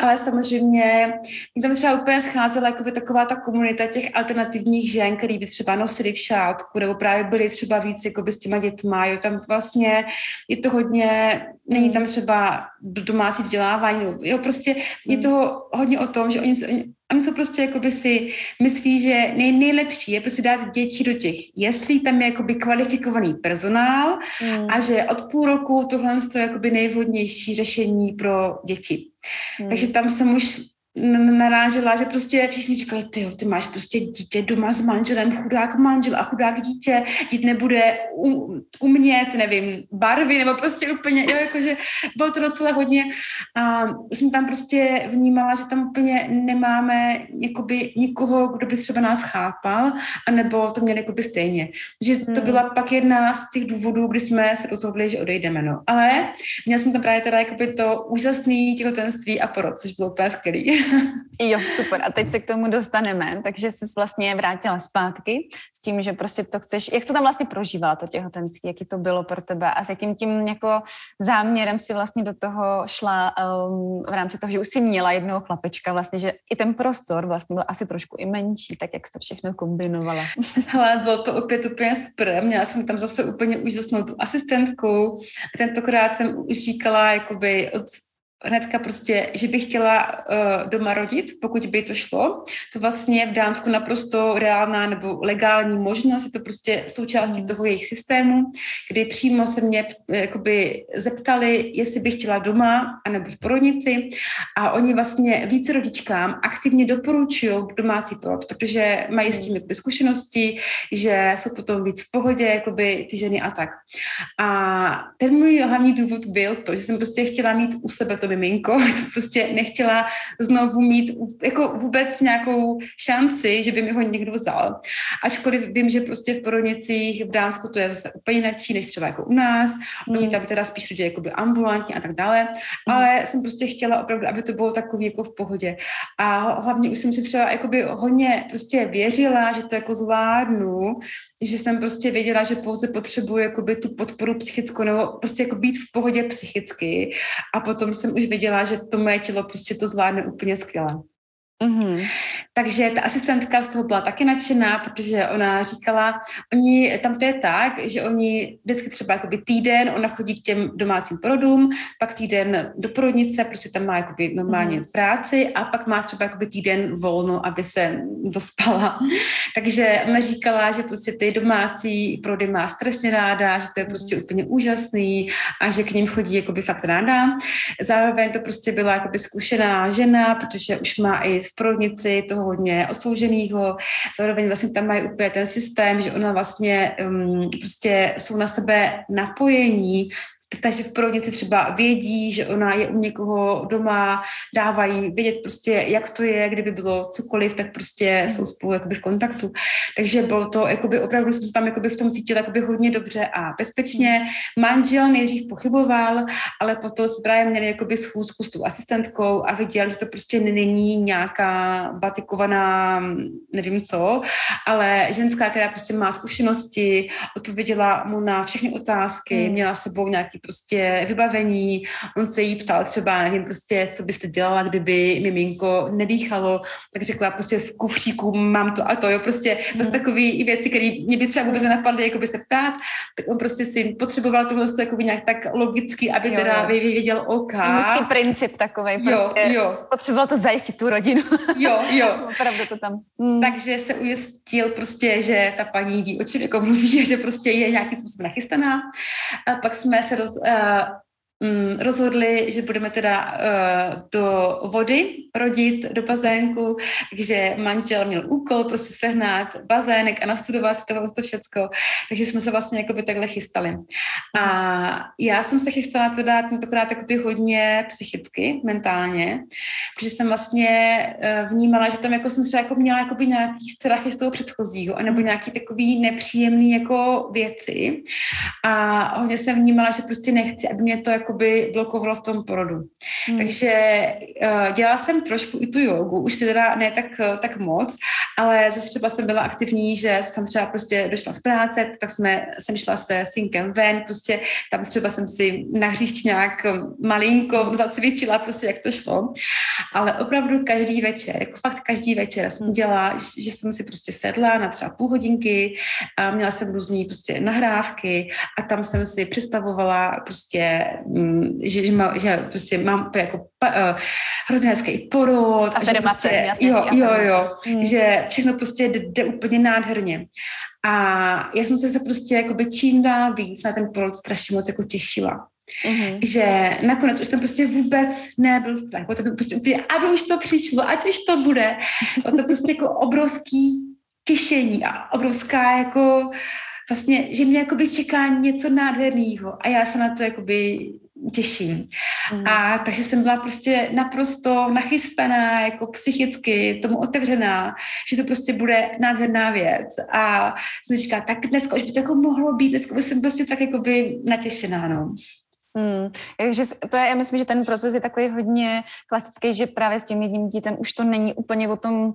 ale samozřejmě mi tam třeba úplně scházela jakoby taková ta komunita těch alternativních žen, který by třeba nosili v šátku nebo právě byli třeba víc jako s těma dětma, jo, tam vlastně je to hodně, není tam třeba domácí vzdělávání, jo, prostě je hmm. to hodně o tom, že oni, oni, oni jsou prostě jakoby si myslí, že nej, nejlepší je prostě dát děti do těch jeslí, tam je jakoby kvalifikovaný personál mm. a že od půl roku tohle je jakoby nejvhodnější řešení pro děti. Mm. Takže tam jsem už narážela, že prostě všichni říkali, ty, ty máš prostě dítě doma s manželem, chudák manžel a chudák dítě, dítě nebude u, umět, nevím, barvy, nebo prostě úplně, jo, jakože bylo to docela hodně a jsem tam prostě vnímala, že tam úplně nemáme jakoby nikoho, kdo by třeba nás chápal, anebo to měli jakoby stejně. Že to hmm. byla pak jedna z těch důvodů, kdy jsme se rozhodli, že odejdeme, no. Ale měla jsem tam právě teda jakoby to úžasné těhotenství a porod, což bylo úplně skvělý. Jo, super. A teď se k tomu dostaneme. Takže jsi vlastně vrátila zpátky s tím, že prostě to chceš. Jak to tam vlastně prožívala, to těhotenství? Jaký to bylo pro tebe? A s jakým tím jako záměrem si vlastně do toho šla um, v rámci toho, že už si měla jednoho chlapečka vlastně, že i ten prostor vlastně byl asi trošku i menší, tak jak jsi to všechno kombinovala? Hele, bylo to opět úplně super. Měla jsem tam zase úplně úžasnou tu asistentku. Tentokrát jsem už říkala, jakoby od hnedka prostě, že bych chtěla uh, doma rodit, pokud by to šlo. To vlastně v Dánsku naprosto reálná nebo legální možnost, je to prostě součástí mm. toho jejich systému, kdy přímo se mě eh, jakoby zeptali, jestli bych chtěla doma anebo v porodnici a oni vlastně více rodičkám aktivně doporučují domácí porod, protože mají s tím mm. jakoby, zkušenosti, že jsou potom víc v pohodě, jakoby ty ženy a tak. A ten můj hlavní důvod byl to, že jsem prostě chtěla mít u sebe to miminko, prostě nechtěla znovu mít jako vůbec nějakou šanci, že by mi ho někdo vzal. Ačkoliv vím, že prostě v porodnicích v Dánsku to je zase úplně jinak než třeba jako u nás. Oni mm. tam teda spíš rodí jakoby ambulantně a tak dále. Mm. Ale jsem prostě chtěla opravdu, aby to bylo takový jako v pohodě. A hlavně už jsem si třeba jakoby hodně prostě věřila, že to jako zvládnu, že jsem prostě věděla, že pouze potřebuji jakoby tu podporu psychickou nebo prostě jako být v pohodě psychicky a potom jsem už věděla, že to moje tělo prostě to zvládne úplně skvěle. Mm-hmm. Takže ta asistentka z toho byla taky nadšená, protože ona říkala, oni, tam to je tak, že oni vždycky třeba jakoby týden, ona chodí k těm domácím porodům, pak týden do porodnice, protože tam má jakoby normálně mm-hmm. práci a pak má třeba jakoby týden volno, aby se dospala. Takže ona říkala, že prostě ty domácí porody má strašně ráda, že to je prostě mm-hmm. úplně úžasný a že k ním chodí jakoby fakt ráda. Zároveň to prostě byla jakoby zkušená žena, protože už má i v porodnici toho hodně odslouženého, zároveň vlastně tam mají úplně ten systém, že ona vlastně um, prostě jsou na sebe napojení, takže v porodnici třeba vědí, že ona je u někoho doma, dávají vědět prostě, jak to je, kdyby bylo cokoliv, tak prostě mm. jsou spolu jakoby v kontaktu. Takže bylo to, jakoby opravdu jsem se tam jakoby v tom cítila jakoby hodně dobře a bezpečně. Manžel nejdřív pochyboval, ale potom jsme právě měli jakoby schůzku s tou asistentkou a viděl, že to prostě není nějaká batikovaná, nevím co, ale ženská, která prostě má zkušenosti, odpověděla mu na všechny otázky, mm. měla sebou nějaký prostě vybavení. On se jí ptal třeba, nevím, prostě, co byste dělala, kdyby miminko nedýchalo, tak řekla prostě v kufříku mám to a to, jo, prostě hmm. zase takový věci, které mě by třeba vůbec nenapadly, jako by se ptát, tak on prostě si potřeboval tohle jako nějak tak logicky, aby jo, teda jo. věděl OK. Mužský princip takový, prostě jo, jo. potřeboval to zajistit tu rodinu. Jo, jo. Opravdu to tam. Hmm. Takže se ujistil prostě, že ta paní ví, o čem jako mluví, že prostě je nějakým způsobem nachystaná. A pak jsme se roz, uh, mm, rozhodli, že budeme teda uh, do vody rodit, do bazénku, takže manžel měl úkol prostě sehnat bazének a nastudovat si tohle to všecko, takže jsme se vlastně jakoby takhle chystali. A já jsem se chystala teda tentokrát jakoby hodně psychicky, mentálně, protože jsem vlastně uh, vnímala, že tam jako jsem třeba jako měla jakoby nějaký strach z toho předchozího, anebo nějaký takový nepříjemný jako věci. A hodně jsem vnímala, že prostě nechci, aby mě to jako jakoby blokovalo v tom porodu. Hmm. Takže uh, dělala jsem trošku i tu jogu, už si teda ne tak, tak moc, ale zase třeba jsem byla aktivní, že jsem třeba prostě došla z práce, tak jsme, jsem šla se synkem ven, prostě tam třeba jsem si na hříšťák malinko zacvičila, prostě jak to šlo. Ale opravdu každý večer, jako fakt každý večer jsem dělala, že jsem si prostě sedla na třeba půl hodinky a měla jsem různý prostě nahrávky a tam jsem si představovala prostě že, že, má, že prostě mám jako uh, hrozně hezký porod. A, a že prostě, jasně, jo, jo, jo, hmm. že všechno prostě jde, jde úplně nádherně. A já jsem se, prostě jakoby čím dál víc na ten porod strašně moc jako těšila. mm-hmm. že nakonec už tam prostě vůbec nebyl strach. To prostě úplně, aby už to přišlo, ať už to bude. Bylo to prostě jako obrovský těšení a obrovská jako vlastně, že mě jakoby čeká něco nádherného a já se na to jakoby těším. Mm. A takže jsem byla prostě naprosto nachystaná, jako psychicky, tomu otevřená, že to prostě bude nádherná věc. A jsem říkala, tak dneska už by to jako mohlo být, dneska by jsem prostě tak jakoby natěšená, no. Hmm. Takže to je, já myslím, že ten proces je takový hodně klasický, že právě s tím jedním dítem už to není úplně o tom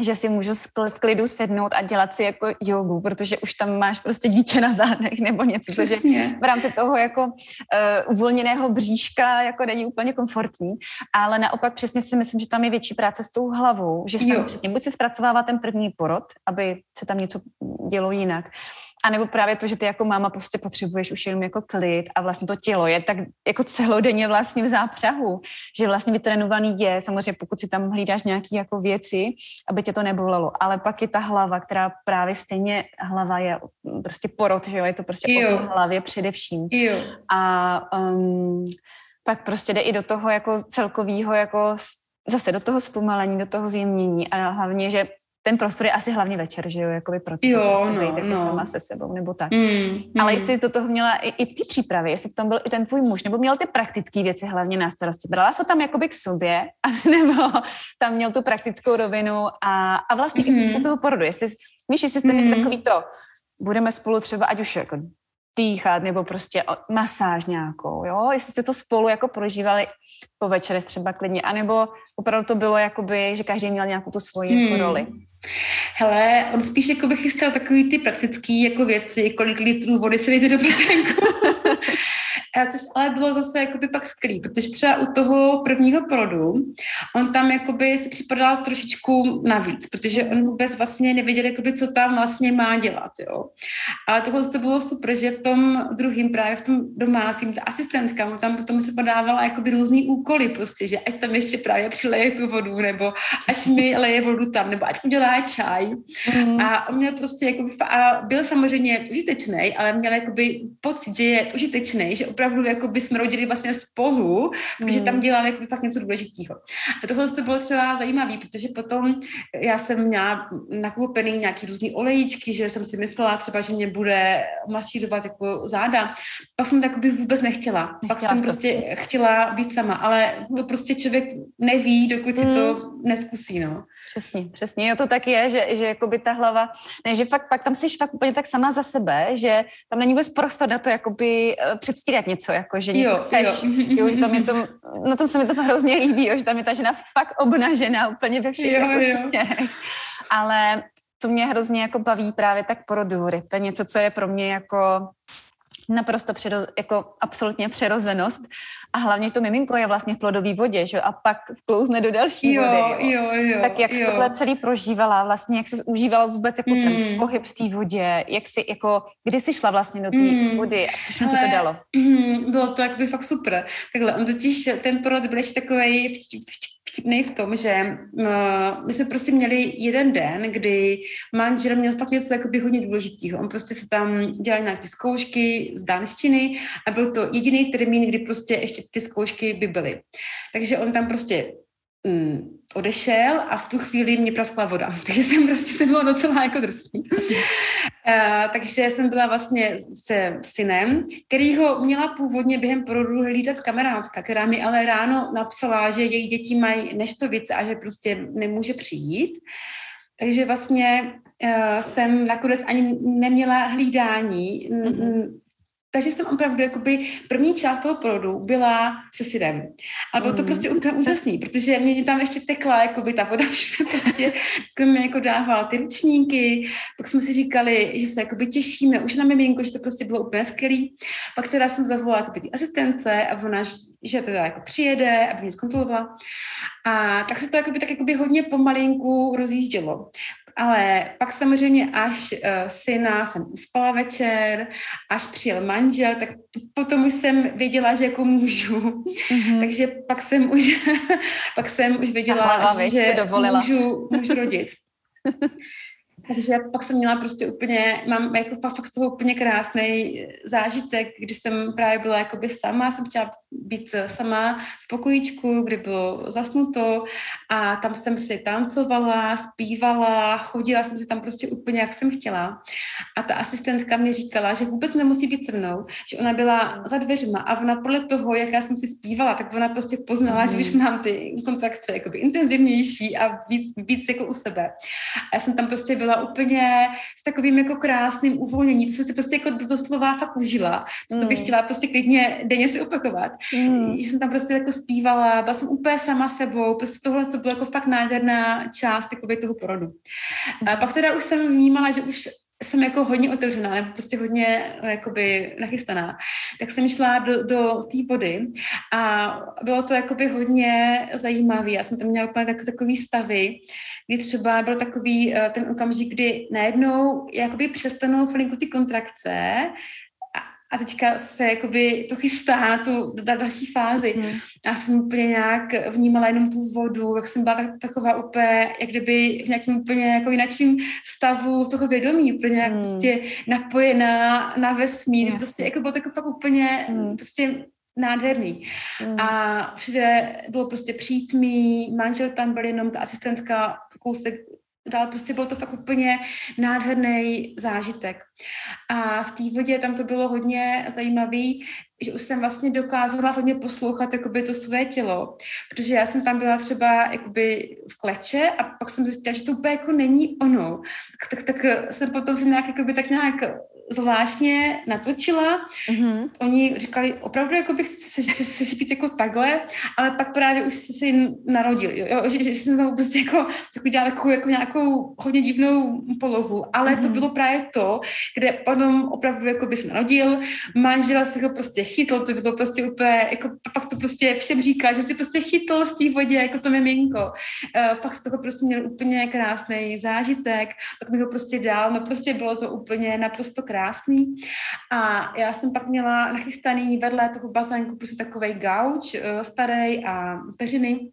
že si můžu v klidu sednout a dělat si jako jogu, protože už tam máš prostě dítě na zádech nebo něco, což je v rámci toho jako uh, uvolněného bříška jako není úplně komfortní, ale naopak přesně si myslím, že tam je větší práce s tou hlavou, že tam přesně buď si zpracovává ten první porod, aby se tam něco dělo jinak, a nebo právě to, že ty jako máma prostě potřebuješ už jenom jako klid a vlastně to tělo je tak jako celodenně vlastně v zápřahu, že vlastně vytrénovaný je, samozřejmě pokud si tam hlídáš nějaké jako věci, aby tě to nebolelo, ale pak je ta hlava, která právě stejně hlava je prostě porod, že jo, je to prostě jo. o té hlavě především. Jo. A um, pak prostě jde i do toho jako celkového jako zase do toho zpomalení, do toho zjemnění a hlavně, že ten prostor je asi hlavně večer, že jo, jakoby pro to, jo, no, jako no. sama se sebou, nebo tak. Mm, Ale mm. jestli jsi do toho měla i, i ty přípravy, jestli v tom byl i ten tvůj muž, nebo měl ty praktické věci hlavně na starosti. Brala se tam jakoby k sobě, nebo tam měl tu praktickou rovinu a, a vlastně mm. i u mhm. toho porodu, jestli, víš, jestli jste mm. takový to, budeme spolu třeba, ať už jako dýchat, nebo prostě masáž nějakou, jo, jestli jste to spolu jako prožívali po večerech třeba klidně, anebo opravdu to bylo jakoby, že každý měl nějakou tu svoji jako hmm. jako roli. Hele, on spíš jako by chystal takový ty praktický jako věci, kolik litrů vody se vyjde do prstenku. což ale bylo zase jakoby pak skvělý, protože třeba u toho prvního porodu on tam jakoby si připadal trošičku navíc, protože on vůbec vlastně nevěděl, jakoby, co tam vlastně má dělat, jo. Ale tohle to bylo super, že v tom druhém právě v tom domácím, ta asistentka mu tam potom se podávala jakoby různý úkoly prostě, že ať tam ještě právě přileje tu vodu, nebo ať mi leje vodu tam, nebo ať udělá čaj. Mm. A on měl prostě jakoby, a byl samozřejmě užitečný, ale měl jakoby pocit, že je užitečný, že opravdu jako by jsme rodili vlastně spolu, protože tam hmm. dělali jako fakt něco důležitého. A tohle to bylo třeba zajímavé, protože potom já jsem měla nakoupený nějaký různý olejíčky, že jsem si myslela třeba, že mě bude masírovat jako záda. Pak jsem to vůbec nechtěla. nechtěla Pak jsem to. prostě chtěla být sama, ale to prostě člověk neví, dokud si to hmm. Neskusí, no. Přesně, přesně. Jo, to tak je, že, že jakoby ta hlava, ne, že fakt, pak tam jsi fakt úplně tak sama za sebe, že tam není vůbec prostor na to jakoby uh, předstírat něco, jako že něco jo, chceš. Jo. jo, že tam je to, na tom se mi to hrozně líbí, jo, že tam je ta žena fakt obnažená úplně ve všech jo, jako jo. Ale co mě hrozně jako baví právě tak porodury, to je něco, co je pro mě jako naprosto přiroz, jako absolutně přirozenost a hlavně to miminko je vlastně v plodové vodě, že? a pak vklouzne do další jo, vody. Jo. Jo, jo, tak jak jsi tohle celý prožívala, vlastně jak jsi užívala vůbec jako mm. ten pohyb v té vodě, jak jsi jako, kdy jsi šla vlastně do té mm. vody a co ti to dalo? Mm, bylo to by fakt super. Takhle, on totiž ten porod byl ještě takový v, v, vtipný v tom, že uh, my jsme prostě měli jeden den, kdy manžel měl fakt něco jakoby hodně důležitého. On prostě se tam dělal nějaké zkoušky z dánštiny a byl to jediný termín, kdy prostě ještě ty zkoušky by byly. Takže on tam prostě mm, odešel a v tu chvíli mě praskla voda. Takže jsem prostě, to bylo docela jako drsný. uh, takže jsem byla vlastně se synem, kterýho měla původně během porodu hlídat kamarádka, která mi ale ráno napsala, že její děti mají neštovice a že prostě nemůže přijít. Takže vlastně uh, jsem nakonec ani neměla hlídání. Mm-hmm. Takže jsem opravdu, jakoby první část toho porodu byla se syrem. A bylo to mm. prostě úplně úžasný, protože mě tam ještě tekla jakoby ta voda všude prostě, k mě jako dávala ty ručníky, pak jsme si říkali, že se jakoby těšíme už na miminko, že to prostě bylo úplně skvělý. Pak teda jsem zavolala jakoby ty asistence a ona, že teda jako přijede, aby mě zkontrolovala. A tak se to jakoby, tak jakoby hodně pomalinku rozjíždělo. Ale pak samozřejmě, až uh, syna jsem uspala večer, až přijel manžel, tak potom už jsem věděla, že jako můžu. Mm-hmm. Takže pak jsem už, pak jsem už věděla, hlava, že můžu, můžu rodit. Takže pak jsem měla prostě úplně, mám jako fakt, fakt z toho úplně krásný zážitek, kdy jsem právě byla jakoby sama, jsem chtěla být sama v pokojíčku, kdy bylo zasnuto a tam jsem si tancovala, zpívala, chodila jsem si tam prostě úplně, jak jsem chtěla. A ta asistentka mi říkala, že vůbec nemusí být se mnou, že ona byla za dveřma a ona podle toho, jak já jsem si zpívala, tak ona prostě poznala, mm. že už mám ty kontrakce jakoby intenzivnější a víc, víc jako u sebe. A já jsem tam prostě byla úplně s takovým jako krásným uvolněním, to jsem si prostě jako doslova fakt užila. To mm. bych chtěla prostě klidně denně si opakovat. Mm. Jsem tam prostě jako zpívala, byla jsem úplně sama sebou, prostě tohle to bylo jako fakt nádherná část jakoby toho porodu. A pak teda už jsem vnímala, že už jsem jako hodně otevřená, nebo prostě hodně jakoby nachystaná, tak jsem šla do, do té vody a bylo to jakoby hodně zajímavé. Já jsem tam měla úplně tak, takový stavy, kdy třeba byl takový eh, ten okamžik, kdy najednou jakoby přestanou chvilinku ty kontrakce a teďka se jakoby to chystá na tu na další fázi. Mm. Já jsem úplně nějak vnímala jenom tu vodu, jak jsem byla tak, taková úplně, jak kdyby v nějakém úplně jako jinačím stavu toho vědomí, úplně jak mm. prostě napojená na vesmír, yes. prostě jako bylo takové fakt úplně mm. prostě nádherný. Mm. A všude bylo prostě přítmí, manžel tam byl jenom ta asistentka kousek dál prostě bylo to fakt úplně nádherný zážitek. A v té vodě tam to bylo hodně zajímavý, že už jsem vlastně dokázala hodně poslouchat jakoby to své tělo, protože já jsem tam byla třeba jakoby v kleče a pak jsem zjistila, že to úplně jako není ono. Tak, tak, tak jsem potom si nějak jakoby tak nějak zvláštně natočila. Mm-hmm. Oni říkali, opravdu jako bych se, se, se šipit jako takhle, ale pak právě už se si narodil, jo, jo že, že, jsem tam prostě jako takový dělala jako, jako nějakou hodně divnou polohu, ale mm-hmm. to bylo právě to, kde potom opravdu jako by se narodil, manžela se ho prostě chytl, to bylo prostě úplně, jako pak to prostě všem říká, že si prostě chytl v té vodě, jako to miminko. Uh, fakt z toho prostě měl úplně krásný zážitek, pak mi ho prostě dal, no prostě bylo to úplně naprosto krásný. A já jsem pak měla nachystaný vedle toho bazénku prostě takový gauč uh, starý a peřiny,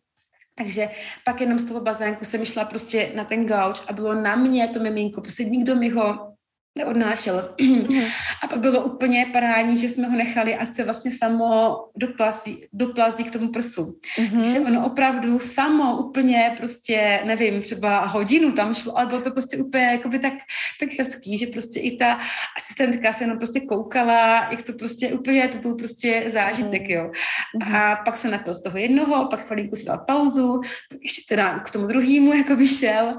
takže pak jenom z toho bazénku jsem šla prostě na ten gauč a bylo na mě to miminko, prostě nikdo mi ho neodnášel. Mhm. A pak bylo úplně parádní, že jsme ho nechali, ať se vlastně samo doplazí, doplazí k tomu prsu. Mm-hmm. Že ono opravdu samo úplně prostě, nevím, třeba hodinu tam šlo, ale bylo to prostě úplně jakoby tak, tak hezký, že prostě i ta asistentka se jenom prostě koukala, jak to prostě úplně, to byl prostě zážitek, mhm. jo. Mm-hmm. A pak se napil z toho jednoho, pak chvilinku si dal pauzu, ještě teda k tomu druhému jako šel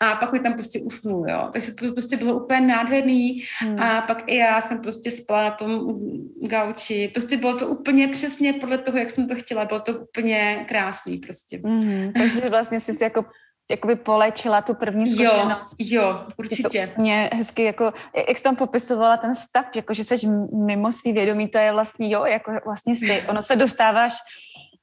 a pak ho tam prostě usnul, jo. Takže to prostě bylo úplně nádherné nádherný hmm. a pak i já jsem prostě spala na tom gauči. Prostě bylo to úplně přesně podle toho, jak jsem to chtěla. Bylo to úplně krásný prostě. Hmm. Takže vlastně jsi si jako jakoby polečila tu první zkušenost. Jo, jo, určitě. To mě hezky, jako, jak jsi tam popisovala ten stav, jako, že jsi mimo svý vědomí, to je vlastně, jo, jako vlastně si, ono se dostáváš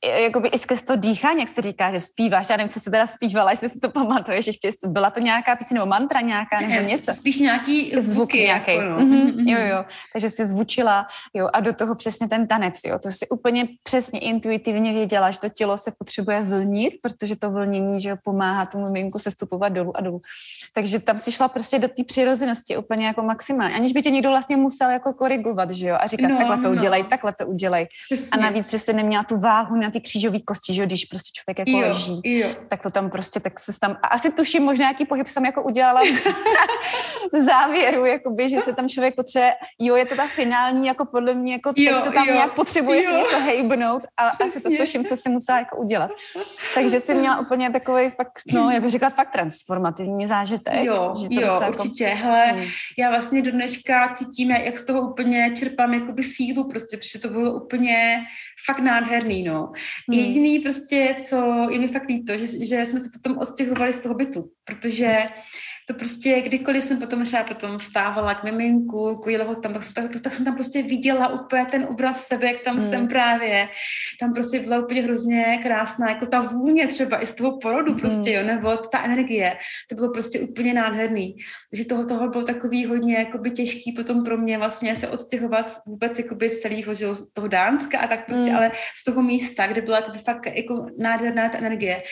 jakoby i skrz to dýchání, jak se říká, že zpíváš, já nevím, co se teda zpívala, jestli si to pamatuješ, ještě byla to nějaká píseň nebo mantra nějaká nebo něco. Spíš nějaký zvuk nějaký. Jako, no. mm-hmm, jo, jo, takže si zvučila, jo, a do toho přesně ten tanec, jo, to si úplně přesně intuitivně věděla, že to tělo se potřebuje vlnit, protože to vlnění, že jo, pomáhá tomu miminku stupovat dolů a dolů. Takže tam si šla prostě do té přirozenosti úplně jako maximálně, aniž by tě někdo vlastně musel jako korigovat, že jo, a říkat, no, takhle to no. udělej, takhle to udělej. Přesně. A navíc, že jsi neměla tu váhu na ty křížové kosti, že když prostě člověk jako jo, leží, jo. tak to tam prostě, tak se tam, a asi tuším možná, jaký pohyb jsem jako udělala v závěru, jakoby, že se tam člověk potřebuje, jo, je to ta finální, jako podle mě, jako jo, to tam jo, nějak potřebuje jo. si něco hejbnout, ale Přesně. asi to tuším, co si musela jako udělat. Takže si měla úplně takový fakt, no, já bych řekla fakt transformativní zážitek. Jo, že to jo, jako... určitě. Hele, hmm. já vlastně do dneška cítím, jak z toho úplně čerpám jakoby sílu prostě, protože to bylo úplně fakt nádherný, no. Hmm. Jediný prostě, co je mi fakt líto, že, že jsme se potom odstěhovali z toho bytu, protože to prostě, kdykoliv jsem potom třeba potom vstávala k miminku, k ho tam, tak, tak, tak, jsem tam prostě viděla úplně ten obraz sebe, jak tam hmm. jsem právě. Tam prostě byla úplně hrozně krásná, jako ta vůně třeba i z toho porodu hmm. prostě, jo, nebo ta energie. To bylo prostě úplně nádherný. Takže toho, toho bylo takový hodně jakoby těžký potom pro mě vlastně se odstěhovat vůbec jakoby z celého že, toho Dánska a tak prostě, hmm. ale z toho místa, kde byla jakoby fakt jako nádherná ta energie.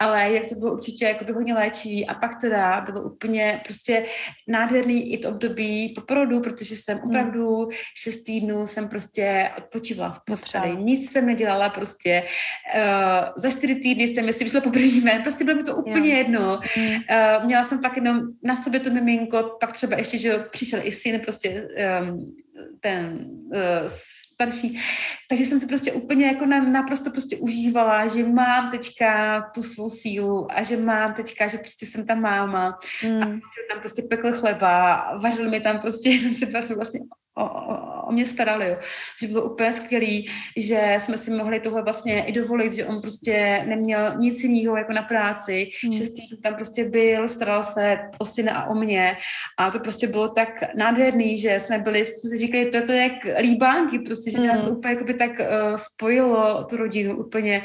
Ale jak to bylo určitě jakoby hodně léčivý a pak teda bylo úplně úplně prostě nádherný i to období po porodu, protože jsem hmm. opravdu šest týdnů jsem prostě odpočívala v posteli. Nic jsem nedělala prostě. Uh, za čtyři týdny jsem si vyšla poprvé ven, prostě bylo mi to úplně jo. jedno. Uh, měla jsem pak jenom na sobě to miminko, pak třeba ještě, že přišel i syn, prostě um, ten uh, starší. Takže jsem se prostě úplně jako na, naprosto prostě užívala, že mám teďka tu svou sílu a že mám teďka, že prostě jsem ta máma mm. a tam prostě pekl chleba, vařil mi tam prostě, jenom se vlastně o, o, o mě starali, jo. že bylo úplně skvělý, že jsme si mohli tohle vlastně i dovolit, že on prostě neměl nic jiného jako na práci, hmm. šest týdnů tam prostě byl, staral se o syna a o mě a to prostě bylo tak nádherný, že jsme byli, jsme si říkali, to je to jak líbánky, prostě, že hmm. nás to úplně jakoby tak uh, spojilo tu rodinu úplně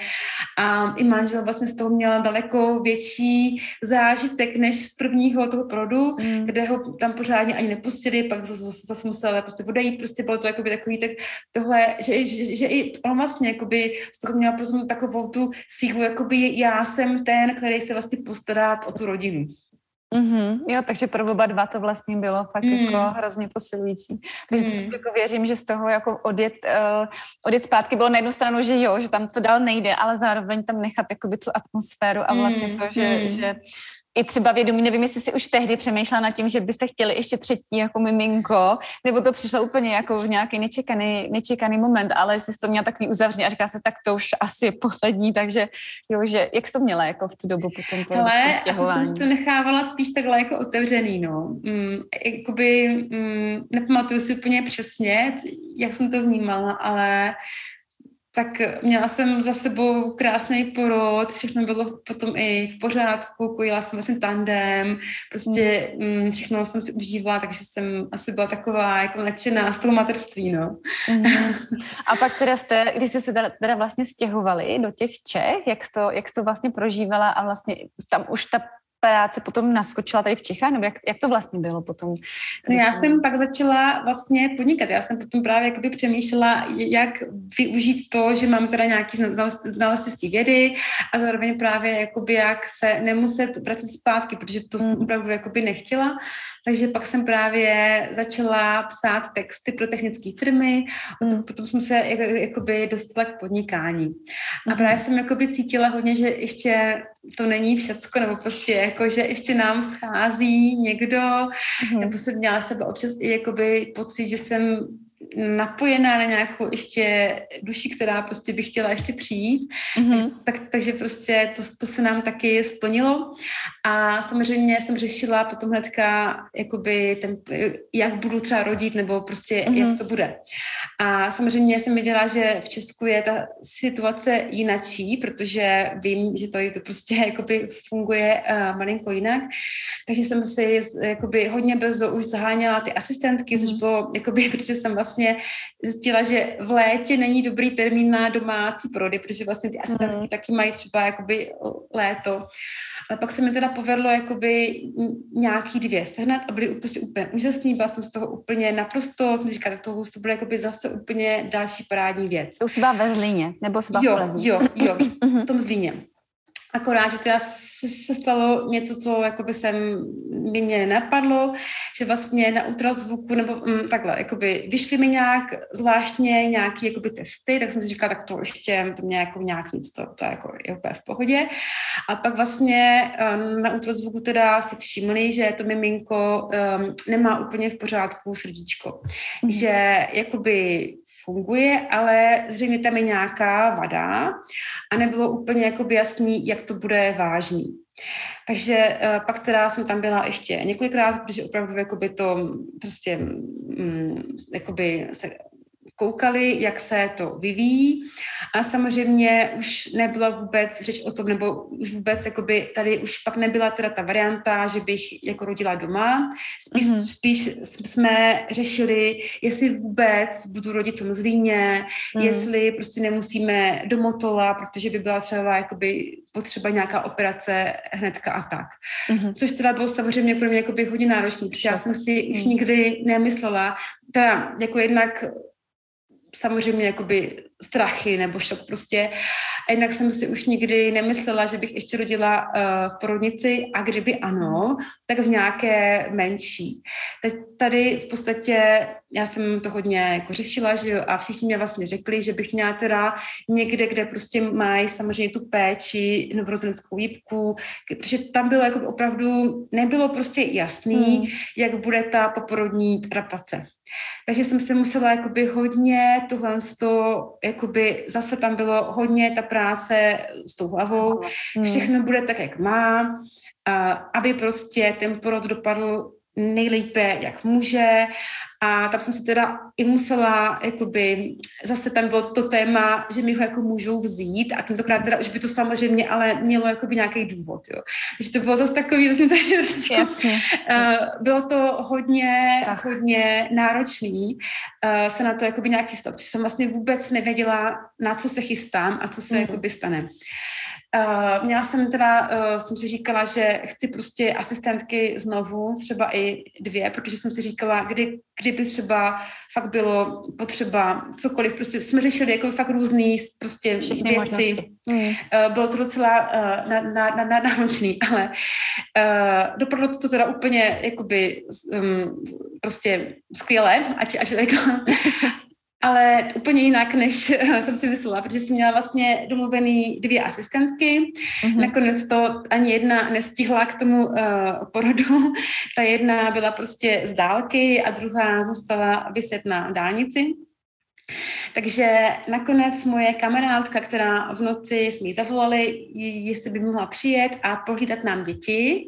a i manžel vlastně z toho měl daleko větší zážitek než z prvního toho produ, hmm. kde ho tam pořádně ani nepustili, pak zase, zase, zase musel prostě odejít, prostě bylo to jakoby takový tak tohle, že, že, že i on vlastně jakoby z toho měl prostě takovou tu sílu, jakoby já jsem ten, který se vlastně postará o tu rodinu. Mm-hmm. Jo, takže pro oba dva to vlastně bylo fakt mm. jako hrozně posilující. Takže mm. jako věřím, že z toho jako odjet, uh, odjet zpátky bylo na jednu stranu, že jo, že tam to dál nejde, ale zároveň tam nechat jakoby tu atmosféru a vlastně mm. to, že, mm. že i třeba vědomí, nevím, jestli si už tehdy přemýšlela nad tím, že byste chtěli ještě třetí jako miminko, nebo to přišlo úplně jako v nějaký nečekaný, nečekaný moment, ale jestli jsi to měla takový uzavřený a říká se, tak to už asi je poslední, takže jo, že jak jsi to měla jako v tu dobu potom po Ale asi jsem si to nechávala spíš takhle jako otevřený, no. Mm, jakoby, mm, nepamatuju si úplně přesně, jak jsem to vnímala, ale tak měla jsem za sebou krásný porod, všechno bylo potom i v pořádku, kojila jsem vlastně tandem, prostě mm. všechno jsem si užívala, takže jsem asi byla taková jako nadšená z toho materství, no. Mm. A pak teda jste, když jste se teda, teda vlastně stěhovali do těch Čech, jak jsi to, jak jsi to vlastně prožívala a vlastně tam už ta práce potom naskočila tady v Čechách, nebo jak, jak to vlastně bylo potom? No já jsem pak začala vlastně podnikat. Já jsem potom právě jakoby přemýšlela, jak využít to, že mám teda nějaký znalosti, znalosti z té vědy a zároveň právě jakoby jak se nemuset vracet zpátky, protože to hmm. jsem opravdu jakoby nechtěla. Takže pak jsem právě začala psát texty pro technické firmy hmm. potom jsem se jakoby dostala k podnikání. A hmm. právě jsem jakoby cítila hodně, že ještě to není všecko, nebo prostě jako, že ještě nám schází někdo, mm-hmm. nebo jsem měla sebe občas i jakoby pocit, že jsem napojená na nějakou ještě duši, která prostě by chtěla ještě přijít. Mm-hmm. Tak, takže prostě to, to se nám taky splnilo. A samozřejmě jsem řešila potom hnedka, jakoby ten, jak budu třeba rodit, nebo prostě mm-hmm. jak to bude. A samozřejmě jsem věděla, že v Česku je ta situace jinačí, protože vím, že to, to prostě jakoby funguje uh, malinko jinak. Takže jsem si jakoby hodně brzo už zaháněla ty asistentky, mm-hmm. což bylo, jakoby, protože jsem vlastně vlastně zjistila, že v létě není dobrý termín na domácí porody, protože vlastně ty asistentky mm. taky mají třeba jakoby léto. Ale pak se mi teda povedlo jakoby nějaký dvě sehnat a byly prostě úplně úžasný, byla jsem z toho úplně naprosto, jsem říkala, tak tohle to bude jakoby zase úplně další parádní věc. To už byla ve Zlíně, nebo se jo, jo, jo, v tom Zlíně. Akorát, že teda se, se stalo něco, co jakoby jsem, by mě nenapadlo, že vlastně na ultrazvuku, nebo mm, takhle, jakoby vyšly mi nějak zvláštně nějaký jakoby testy, tak jsem si říkala, tak to ještě, to mě jako nějak nic, to, to jako je úplně v pohodě. A pak vlastně um, na ultrazvuku teda si všimli, že to miminko um, nemá úplně v pořádku srdíčko. Mm. Že jakoby funguje, ale zřejmě tam je nějaká vada a nebylo úplně jakoby jasný, jak to bude vážný. Takže uh, pak teda jsem tam byla ještě několikrát, protože opravdu jakoby to prostě um, jakoby se koukali, jak se to vyvíjí a samozřejmě už nebyla vůbec řeč o tom, nebo už vůbec jakoby tady už pak nebyla teda ta varianta, že bych jako rodila doma. Spíš, mm-hmm. spíš jsme řešili, jestli vůbec budu rodit v tom Zlíně, mm. jestli prostě nemusíme do Motola, protože by byla třeba jakoby potřeba nějaká operace hnedka a tak. Mm-hmm. Což teda bylo samozřejmě pro mě jakoby hodně náročný, protože já jsem si už mhm. nikdy nemyslela, teda jako jednak samozřejmě jakoby strachy nebo šok prostě. A jinak jsem si už nikdy nemyslela, že bych ještě rodila uh, v porodnici a kdyby ano, tak v nějaké menší. Teď tady v podstatě, já jsem to hodně jako řešila, že jo, a všichni mě vlastně řekli, že bych měla teda někde, kde prostě mají samozřejmě tu péči, novorozenskou jípku, protože tam bylo jako opravdu, nebylo prostě jasný, hmm. jak bude ta poporodní adaptace. Takže jsem se musela jakoby hodně tuhle to, jakoby zase tam bylo hodně ta práce s tou hlavou, hmm. všechno bude tak, jak má, aby prostě ten porod dopadl nejlépe, jak může a tam jsem si teda i musela, jakoby, zase tam bylo to téma, že mi ho jako můžou vzít a tentokrát teda už by to samozřejmě ale mělo jakoby nějaký důvod, jo. Takže to bylo zase takový, zase tady Jasně. Uh, bylo to hodně, Ach. hodně náročný uh, se na to jakoby nějak chystat, protože jsem vlastně vůbec nevěděla, na co se chystám a co se mm. jakoby stane. Uh, měla jsem teda, uh, jsem si říkala, že chci prostě asistentky znovu, třeba i dvě, protože jsem si říkala, kdy, kdyby třeba fakt bylo potřeba cokoliv, prostě jsme řešili jako fakt různý prostě Všechny věci. Mm. Uh, bylo to docela uh, na, na, na, na, náročný, ale uh, dopadlo to teda úplně jakoby um, prostě skvěle, ať, ať jako, ale úplně jinak, než jsem si myslela, protože jsem měla vlastně domluvený dvě asistentky. Mm-hmm. Nakonec to ani jedna nestihla k tomu uh, porodu. Ta jedna byla prostě z dálky a druhá zůstala vyset na dálnici. Takže nakonec moje kamarádka, která v noci jsme ji zavolali, jestli by mohla přijet a pohlídat nám děti,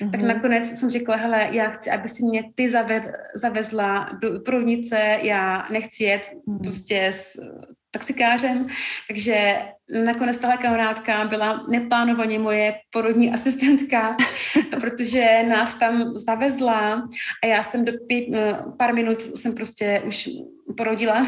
mm-hmm. tak nakonec jsem řekla, hele, já chci, aby si mě ty zaved, zavezla do provnice, já nechci jet mm-hmm. prostě s taxikářem, takže nakonec tahle kamarádka byla neplánovaně moje porodní asistentka, protože nás tam zavezla a já jsem do pět, pár minut jsem prostě už porodila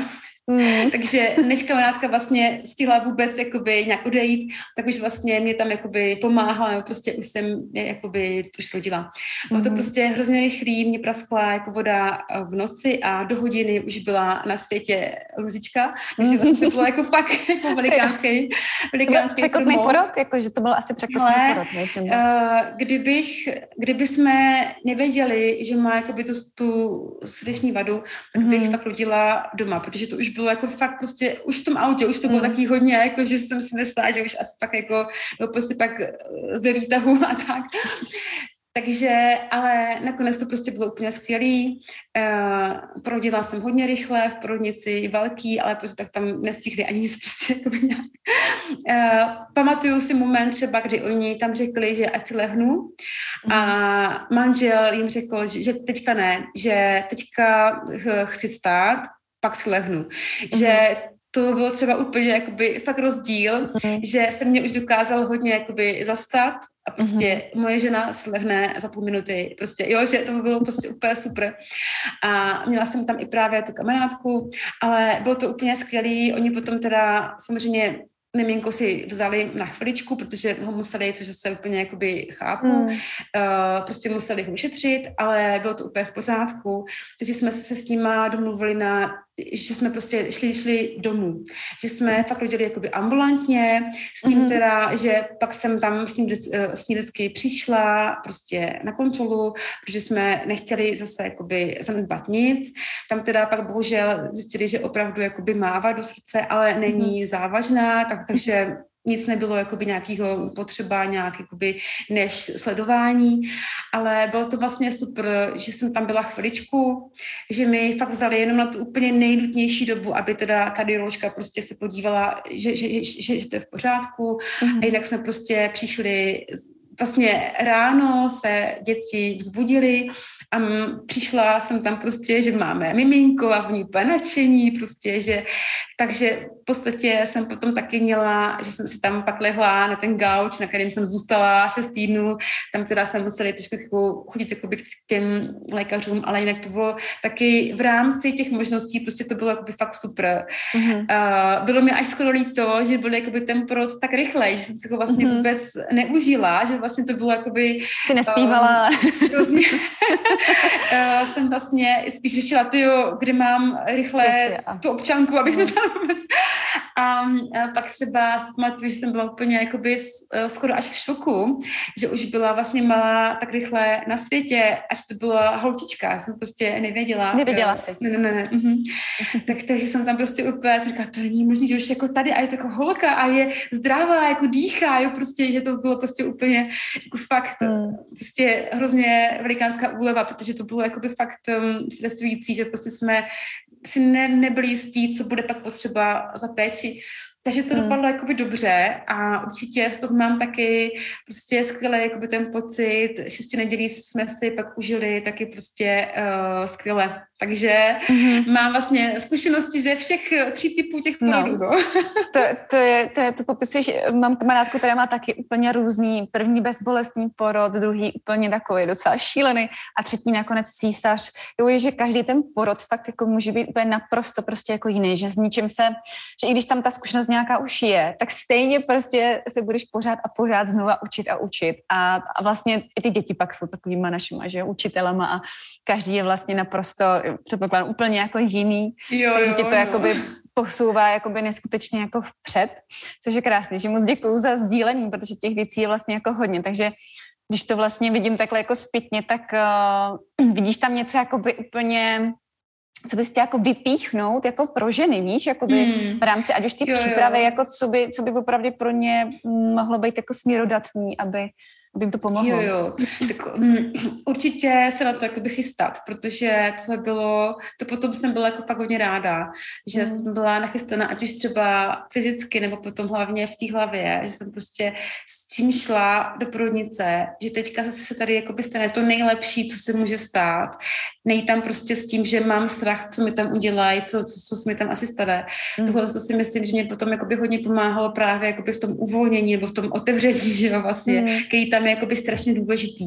Mm. Takže než kamarádka vlastně stihla vůbec jakoby nějak odejít, tak už vlastně mě tam jakoby pomáhala, nebo prostě už jsem jakoby už rodila. Bylo to mm. prostě hrozně rychlý, mě praskla jako voda v noci a do hodiny už byla na světě Luzička, takže mm. vlastně to bylo jako fakt jako velikánský, velikánský Překotný porod? Jako, že to byl asi překotný Ale, porod. Ne? Uh, kdybych, kdyby jsme nevěděli, že má jakoby tu, tu srdeční vadu, tak bych mm. fakt rodila doma, protože to už bylo jako fakt prostě, už v tom autě, už to bylo mm. taky hodně, jako že jsem si myslela, že už asi pak jako, no prostě pak eh, ve výtahu a tak. Takže, ale nakonec to prostě bylo úplně skvělý. Uh, porodila jsem hodně rychle v porodnici, velký, ale prostě tak tam nestihli ani nic prostě jako nějak. Uh, pamatuju si moment třeba, kdy oni tam řekli, že ať si lehnu a mhm. manžel jim řekl, že, že teďka ne, že teďka chci stát pak slehnu. Mm-hmm. Že to bylo třeba úplně jakoby fakt rozdíl, mm-hmm. že se mě už dokázal hodně jakoby zastat a prostě mm-hmm. moje žena slehne za půl minuty, prostě jo, že to bylo prostě úplně super. A měla jsem tam i právě tu kamarádku, ale bylo to úplně skvělý, oni potom teda samozřejmě miminko si vzali na chviličku, protože ho museli, což se úplně jakoby chápu, mm. uh, prostě museli ho ušetřit, ale bylo to úplně v pořádku, takže jsme se s nima domluvili na že jsme prostě šli, šli domů, že jsme fakt rodili jakoby ambulantně, s tím mm-hmm. teda, že pak jsem tam snídecky přišla prostě na kontrolu, protože jsme nechtěli zase jakoby zanedbat nic. Tam teda pak bohužel zjistili, že opravdu jakoby má vadu srdce, ale není mm-hmm. závažná, tak, takže nic nebylo jakoby nějakého potřeba nějak jakoby než sledování, ale bylo to vlastně super, že jsem tam byla chviličku, že mi fakt vzali jenom na tu úplně nejnutnější dobu, aby teda kardioložka prostě se podívala, že, že, že, že to je v pořádku mm-hmm. a jinak jsme prostě přišli vlastně ráno se děti vzbudili a přišla jsem tam prostě, že máme miminko a v ní nadšení, prostě, že takže v podstatě jsem potom taky měla, že jsem si tam pak lehla na ten gauč, na kterém jsem zůstala 6 týdnů, tam teda jsem musela trošku jako chodit jako k těm lékařům, ale jinak to bylo taky v rámci těch možností, prostě to bylo jakoby fakt super. Mm-hmm. Uh, bylo mi až skoro líto, že byl jakoby ten porod tak rychle, že jsem si ho vlastně mm-hmm. vůbec neužila, že vlastně to bylo jakoby... Ty nespívala. Um, hrozně, uh, jsem vlastně spíš řešila, ty kdy mám rychle tu občanku, abych mm. tam was A, a pak třeba pamatuju, že jsem byla úplně jakoby skoro až v šoku, že už byla vlastně malá tak rychle na světě, až to byla holčička, já jsem prostě nevěděla. Nevěděla jsi. Ne, ne, ne. ne. Mhm. tak takže jsem tam prostě úplně jsem říkala, to není možné, že už jako tady a je jako holka a je zdravá, jako dýchá, jo, prostě, že to bylo prostě úplně jako fakt mm. prostě hrozně velikánská úleva, protože to bylo jakoby fakt um, stresující, že prostě jsme si ne, nebyli jistí, co bude pak potřeba za péči. Takže to hmm. dopadlo jakoby dobře a určitě z toho mám taky prostě skvělý jakoby ten pocit. Šesti nedělí jsme si pak užili taky prostě uh, skvěle. Takže mm-hmm. mám vlastně zkušenosti ze všech tří typů těch no. porodů. No. to, to, je, to je, to popisuješ, mám kamarádku, která má taky úplně různý, první bezbolestný porod, druhý úplně takový docela šílený a třetí nakonec císař. Jo, je, že každý ten porod fakt jako může být úplně naprosto prostě jako jiný, že s ničím se, že i když tam ta zkušenost nějaká už je, tak stejně prostě se budeš pořád a pořád znova učit a učit. A, a vlastně i ty děti pak jsou takovýma našima, že učitelama a každý je vlastně naprosto, předpokládám, úplně jako jiný. Jo, takže jo, ti to jo. jakoby posouvá jakoby neskutečně jako vpřed, což je krásný, že moc děkuju za sdílení, protože těch věcí je vlastně jako hodně, takže když to vlastně vidím takhle jako zpětně, tak uh, vidíš tam něco jakoby úplně co bys chtěla jako vypíchnout jako pro ženy, víš, jakoby mm. v rámci, ať už ty přípravy, jo. jako co by, co by opravdu pro ně mohlo být jako směrodatný, aby, aby jim to pomohlo. Jo, jo. Tak, um, určitě se na to jakoby chystat, protože tohle bylo, to potom jsem byla jako fakt hodně ráda, že mm. jsem byla nachystaná, ať už třeba fyzicky, nebo potom hlavně v té hlavě, že jsem prostě s tím šla do porodnice, že teďka se tady jakoby stane to nejlepší, co se může stát. Nejít tam prostě s tím, že mám strach, co mi tam udělají, co, co, co se mi tam asi stane. Mm. Tohle to si myslím, že mě potom jakoby hodně pomáhalo právě jakoby v tom uvolnění nebo v tom otevření, že jo, vlastně, mm. který tam je jakoby strašně důležitý.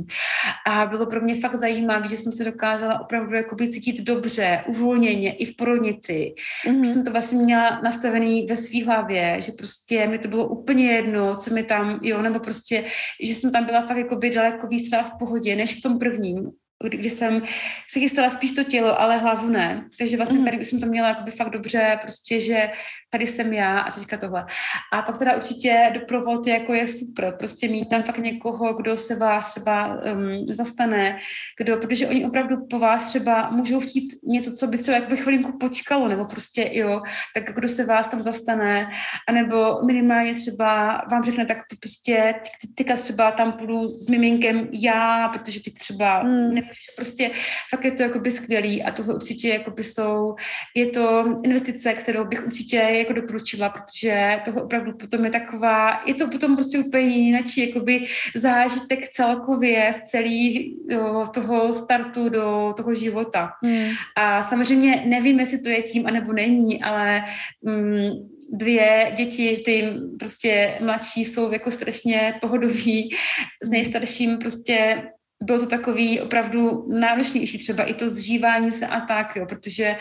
A bylo pro mě fakt zajímavé, že jsem se dokázala opravdu jakoby cítit dobře, uvolněně i v porodnici. Mm. Že jsem to vlastně měla nastavený ve své hlavě, že prostě mi to bylo úplně jedno, co mi tam, jo, nebo prostě, že jsem tam byla fakt jakoby daleko víc v pohodě, než v tom prvním kdy jsem si chystala spíš to tělo, ale hlavu ne. Takže vlastně mm. tady jsem to měla jakoby fakt dobře, prostě, že tady jsem já a teďka tohle. A pak teda určitě doprovod jako je super, prostě mít tam fakt někoho, kdo se vás třeba um, zastane, kdo, protože oni opravdu po vás třeba můžou chtít něco, co by třeba jakoby chvilinku počkalo, nebo prostě jo, tak kdo se vás tam zastane, anebo minimálně třeba vám řekne, tak prostě teďka třeba tam půjdu s miminkem já, protože teď třeba mm. Nemůžeš, prostě fakt je to jakoby skvělý a tohle určitě jakoby jsou, je to investice, kterou bych určitě jako doporučila, protože toho opravdu potom je taková, je to potom prostě úplně jiný jakoby zážitek celkově z celý jo, toho startu do toho života. Hmm. A samozřejmě nevím, jestli to je tím, anebo není, ale mm, dvě děti, ty prostě mladší jsou jako strašně pohodoví, s nejstarším prostě bylo to takový opravdu náročnější, třeba i to zžívání se a tak, jo, protože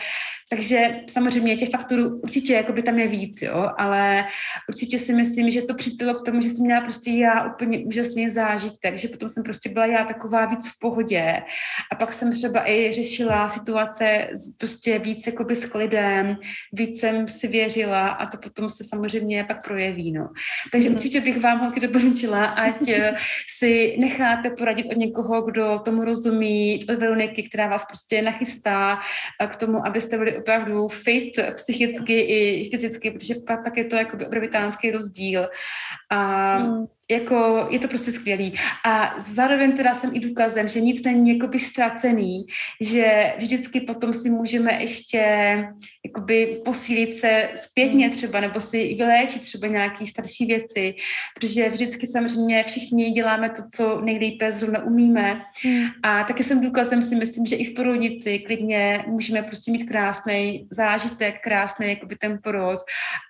takže samozřejmě těch faktorů určitě jakoby tam je víc, jo, ale určitě si myslím, že to přispělo k tomu, že jsem měla prostě já úplně úžasný zážitek, že potom jsem prostě byla já taková víc v pohodě a pak jsem třeba i řešila situace prostě víc jakoby s klidem, víc jsem si věřila a to potom se samozřejmě pak projeví, no. Takže mm. určitě bych vám holky doporučila, ať eh, si necháte poradit od někoho, kdo tomu rozumí, od Veroniky, která vás prostě nachystá eh, k tomu, abyste byli opravdu fit psychicky i fyzicky, protože pak, je to jako obrovitánský rozdíl. A hmm jako je to prostě skvělý. A zároveň teda jsem i důkazem, že nic není jakoby ztracený, že vždycky potom si můžeme ještě jakoby posílit se zpětně hmm. třeba, nebo si vyléčit třeba nějaké starší věci, protože vždycky samozřejmě všichni děláme to, co nejlépe zrovna umíme. Hmm. A taky jsem důkazem si myslím, že i v porodnici klidně můžeme prostě mít krásný zážitek, krásný jakoby ten porod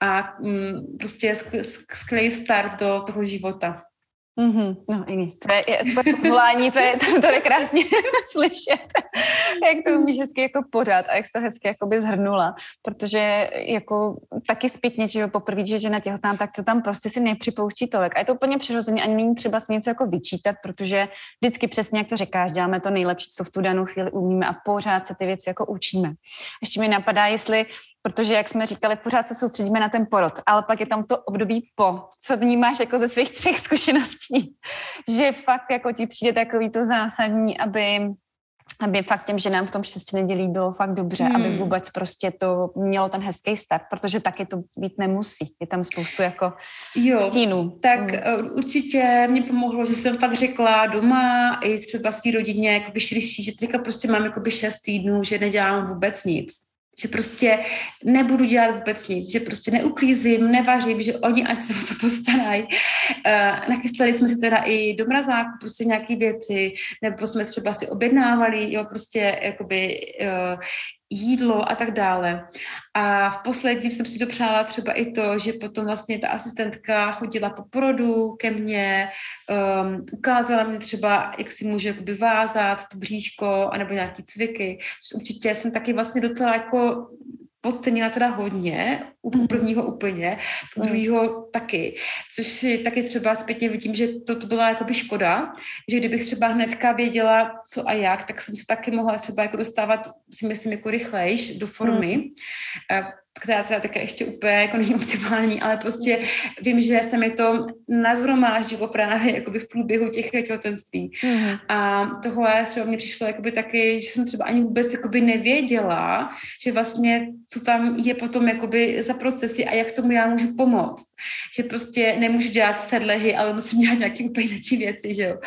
a mm, prostě skvělý start do toho života. Mm-hmm. No, Ini, to je, tvoje povolání, to je, to, to je krásně slyšet, jak to umíš hezky jako podat a jak jsi to hezky jako by zhrnula, protože jako taky zpětně, že poprvé, že žena těhotná, tak to tam prostě si nepřipouští tolik. A je to úplně přirozeně, ani není třeba si něco jako vyčítat, protože vždycky přesně, jak to říkáš, děláme to nejlepší, co v tu danou chvíli umíme a pořád se ty věci jako učíme. Ještě mi napadá, jestli protože, jak jsme říkali, pořád se soustředíme na ten porod, ale pak je tam to období po. Co vnímáš jako ze svých třech zkušeností? že fakt jako ti přijde takový to zásadní, aby aby fakt těm ženám v tom šesti nedělí bylo fakt dobře, hmm. aby vůbec prostě to mělo ten hezký start, protože taky to být nemusí. Je tam spoustu jako jo, stínů. Tak hmm. určitě mě pomohlo, že jsem fakt řekla doma i třeba svý rodině, jakoby širší, že teďka prostě mám jakoby šest týdnů, že nedělám vůbec nic že prostě nebudu dělat vůbec nic, že prostě neuklízím, nevařím, že oni ať se o to postarají. Uh, nachystali jsme si teda i do mrazáku prostě nějaké věci, nebo jsme třeba si objednávali, jo, prostě jakoby uh, jídlo a tak dále. A v posledním jsem si dopřála třeba i to, že potom vlastně ta asistentka chodila po porodu ke mně, um, ukázala mě třeba, jak si můžu jakoby vázat to bříško, anebo nějaký cviky, určitě jsem taky vlastně docela jako podcenila teda hodně, u mhm. prvního úplně, u mhm. druhého taky, což si taky třeba zpětně vidím, že to, to byla jakoby škoda, že kdybych třeba hnedka věděla, co a jak, tak jsem se taky mohla třeba jako dostávat, si myslím, jako rychlejš do formy. Mm která třeba také ještě úplně jako není optimální, ale prostě vím, že se mi to nazhromáždilo právě jakoby v průběhu těch těhotenství. Mm-hmm. A tohle třeba mě přišlo jakoby taky, že jsem třeba ani vůbec jakoby nevěděla, že vlastně co tam je potom jakoby za procesy a jak tomu já můžu pomoct. Že prostě nemůžu dělat sedlehy, ale musím dělat nějaké úplně jiné věci, že jo.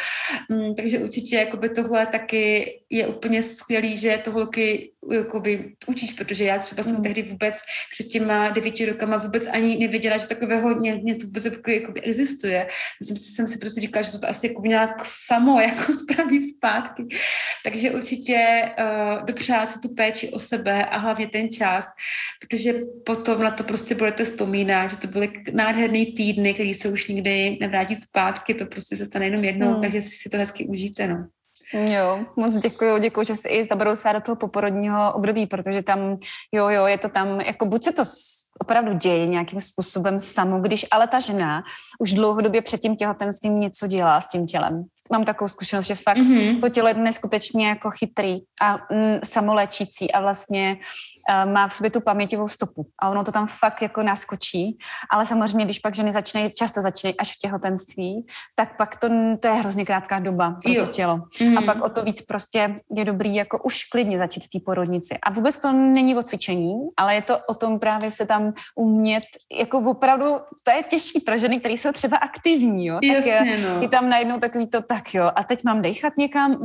Mm, takže určitě jakoby tohle taky je úplně skvělý, že to holky jakoby učíš, protože já třeba jsem mm. tehdy vůbec před těma devíti rokama vůbec ani nevěděla, že takového ně, něco vůbec jakoby existuje. Myslím si, jsem si prostě říkala, že to, to asi jako nějak samo jako spraví zpátky. Takže určitě uh, dopřát si tu péči o sebe a hlavně ten čas, protože potom na to prostě budete vzpomínat, že to byly nádherné týdny, které se už nikdy nevrátí zpátky, to prostě se stane jenom jednou, mm. takže si to hezky užijte, no. Jo, moc děkuju, děkuju, že si i zabrou se do toho poporodního období, protože tam, jo, jo, je to tam, jako buď se to opravdu děje nějakým způsobem samo, když ale ta žena už dlouhodobě před tím těhotenstvím něco dělá s tím tělem. Mám takovou zkušenost, že fakt mm-hmm. to tělo je neskutečně jako chytrý a mm, samoléčící a vlastně má v sobě tu paměťovou stopu a ono to tam fakt jako naskočí, ale samozřejmě, když pak ženy začínají, často začínají až v těhotenství, tak pak to, to je hrozně krátká doba pro jo. to tělo. Mm. A pak o to víc prostě je dobrý jako už klidně začít v té porodnici. A vůbec to není o cvičení, ale je to o tom právě se tam umět, jako opravdu, to je těžší pro ženy, které jsou třeba aktivní, jo. Jasně, tak je, no. je tam najednou takový to, tak jo, a teď mám dechat někam.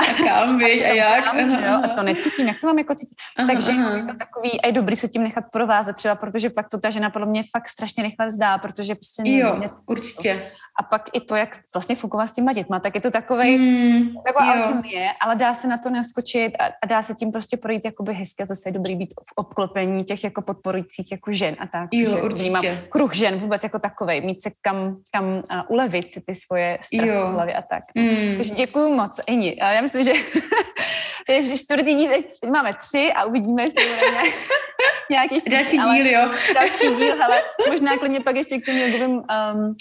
a kam, víš, a, a jak? Kam, jo, a to necítím, jak to mám jako cítit. Aha, Takže je to takový, a je dobrý se tím nechat provázet třeba, protože pak to ta žena podle mě fakt strašně rychle zdá, protože prostě... Jo, mě, určitě. A pak i to, jak vlastně fungovat s těma dětma, tak je to takový, mm, taková jo. alchymie, ale dá se na to naskočit a, a dá se tím prostě projít jakoby hezky a zase je dobrý být v obklopení těch jako podporujících jako žen a tak. Jo, určitě. Mám kruh žen vůbec jako takovej, mít se kam, kam uh, ulevit si ty svoje strasti v hlavě a tak. Mm. Takže děkuju moc, Ini. A já myslím, že je čtvrtý díl, teď máme tři a uvidíme, jestli bude nějaký čtvrtý, Další díl, jo. Další díl, ale možná klidně pak ještě k tomu jogovým um,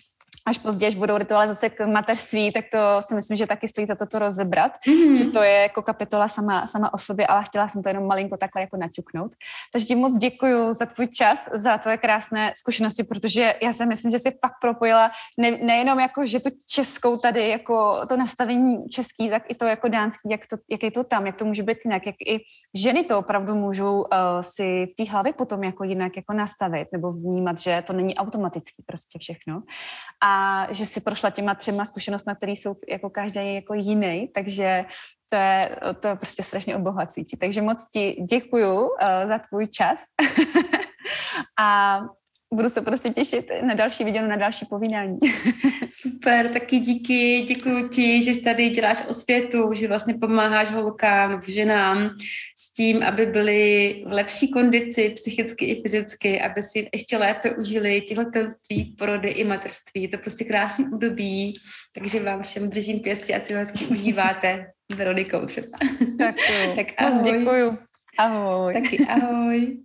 až později, až budou rituály zase k mateřství, tak to si myslím, že taky stojí za to, to rozebrat, mm-hmm. že to je jako kapitola sama, sama o sobě, ale chtěla jsem to jenom malinko takhle jako naťuknout. Takže ti moc děkuji za tvůj čas, za tvoje krásné zkušenosti, protože já si myslím, že jsi pak propojila ne, nejenom jako, že tu českou tady, jako to nastavení český, tak i to jako dánský, jak, to, jak je to tam, jak to může být jinak, jak i ženy to opravdu můžou uh, si v té hlavě potom jako jinak jako nastavit nebo vnímat, že to není automatický prostě všechno. A že si prošla těma třema zkušenostmi, které jsou jako každý jako jiný, takže to je, to je prostě strašně obohacující. Takže moc ti děkuju uh, za tvůj čas a budu se prostě těšit na další video, na další povídání. Super, taky díky, děkuji ti, že tady děláš osvětu, že vlastně pomáháš holkám, ženám s tím, aby byly v lepší kondici psychicky i fyzicky, aby si ještě lépe užili těhotenství, porody i materství. Je to prostě krásný období, takže vám všem držím pěstě a si hezky užíváte s Veronikou třeba. Tak, tak ahoj. Moc děkuju. Ahoj. Taky ahoj.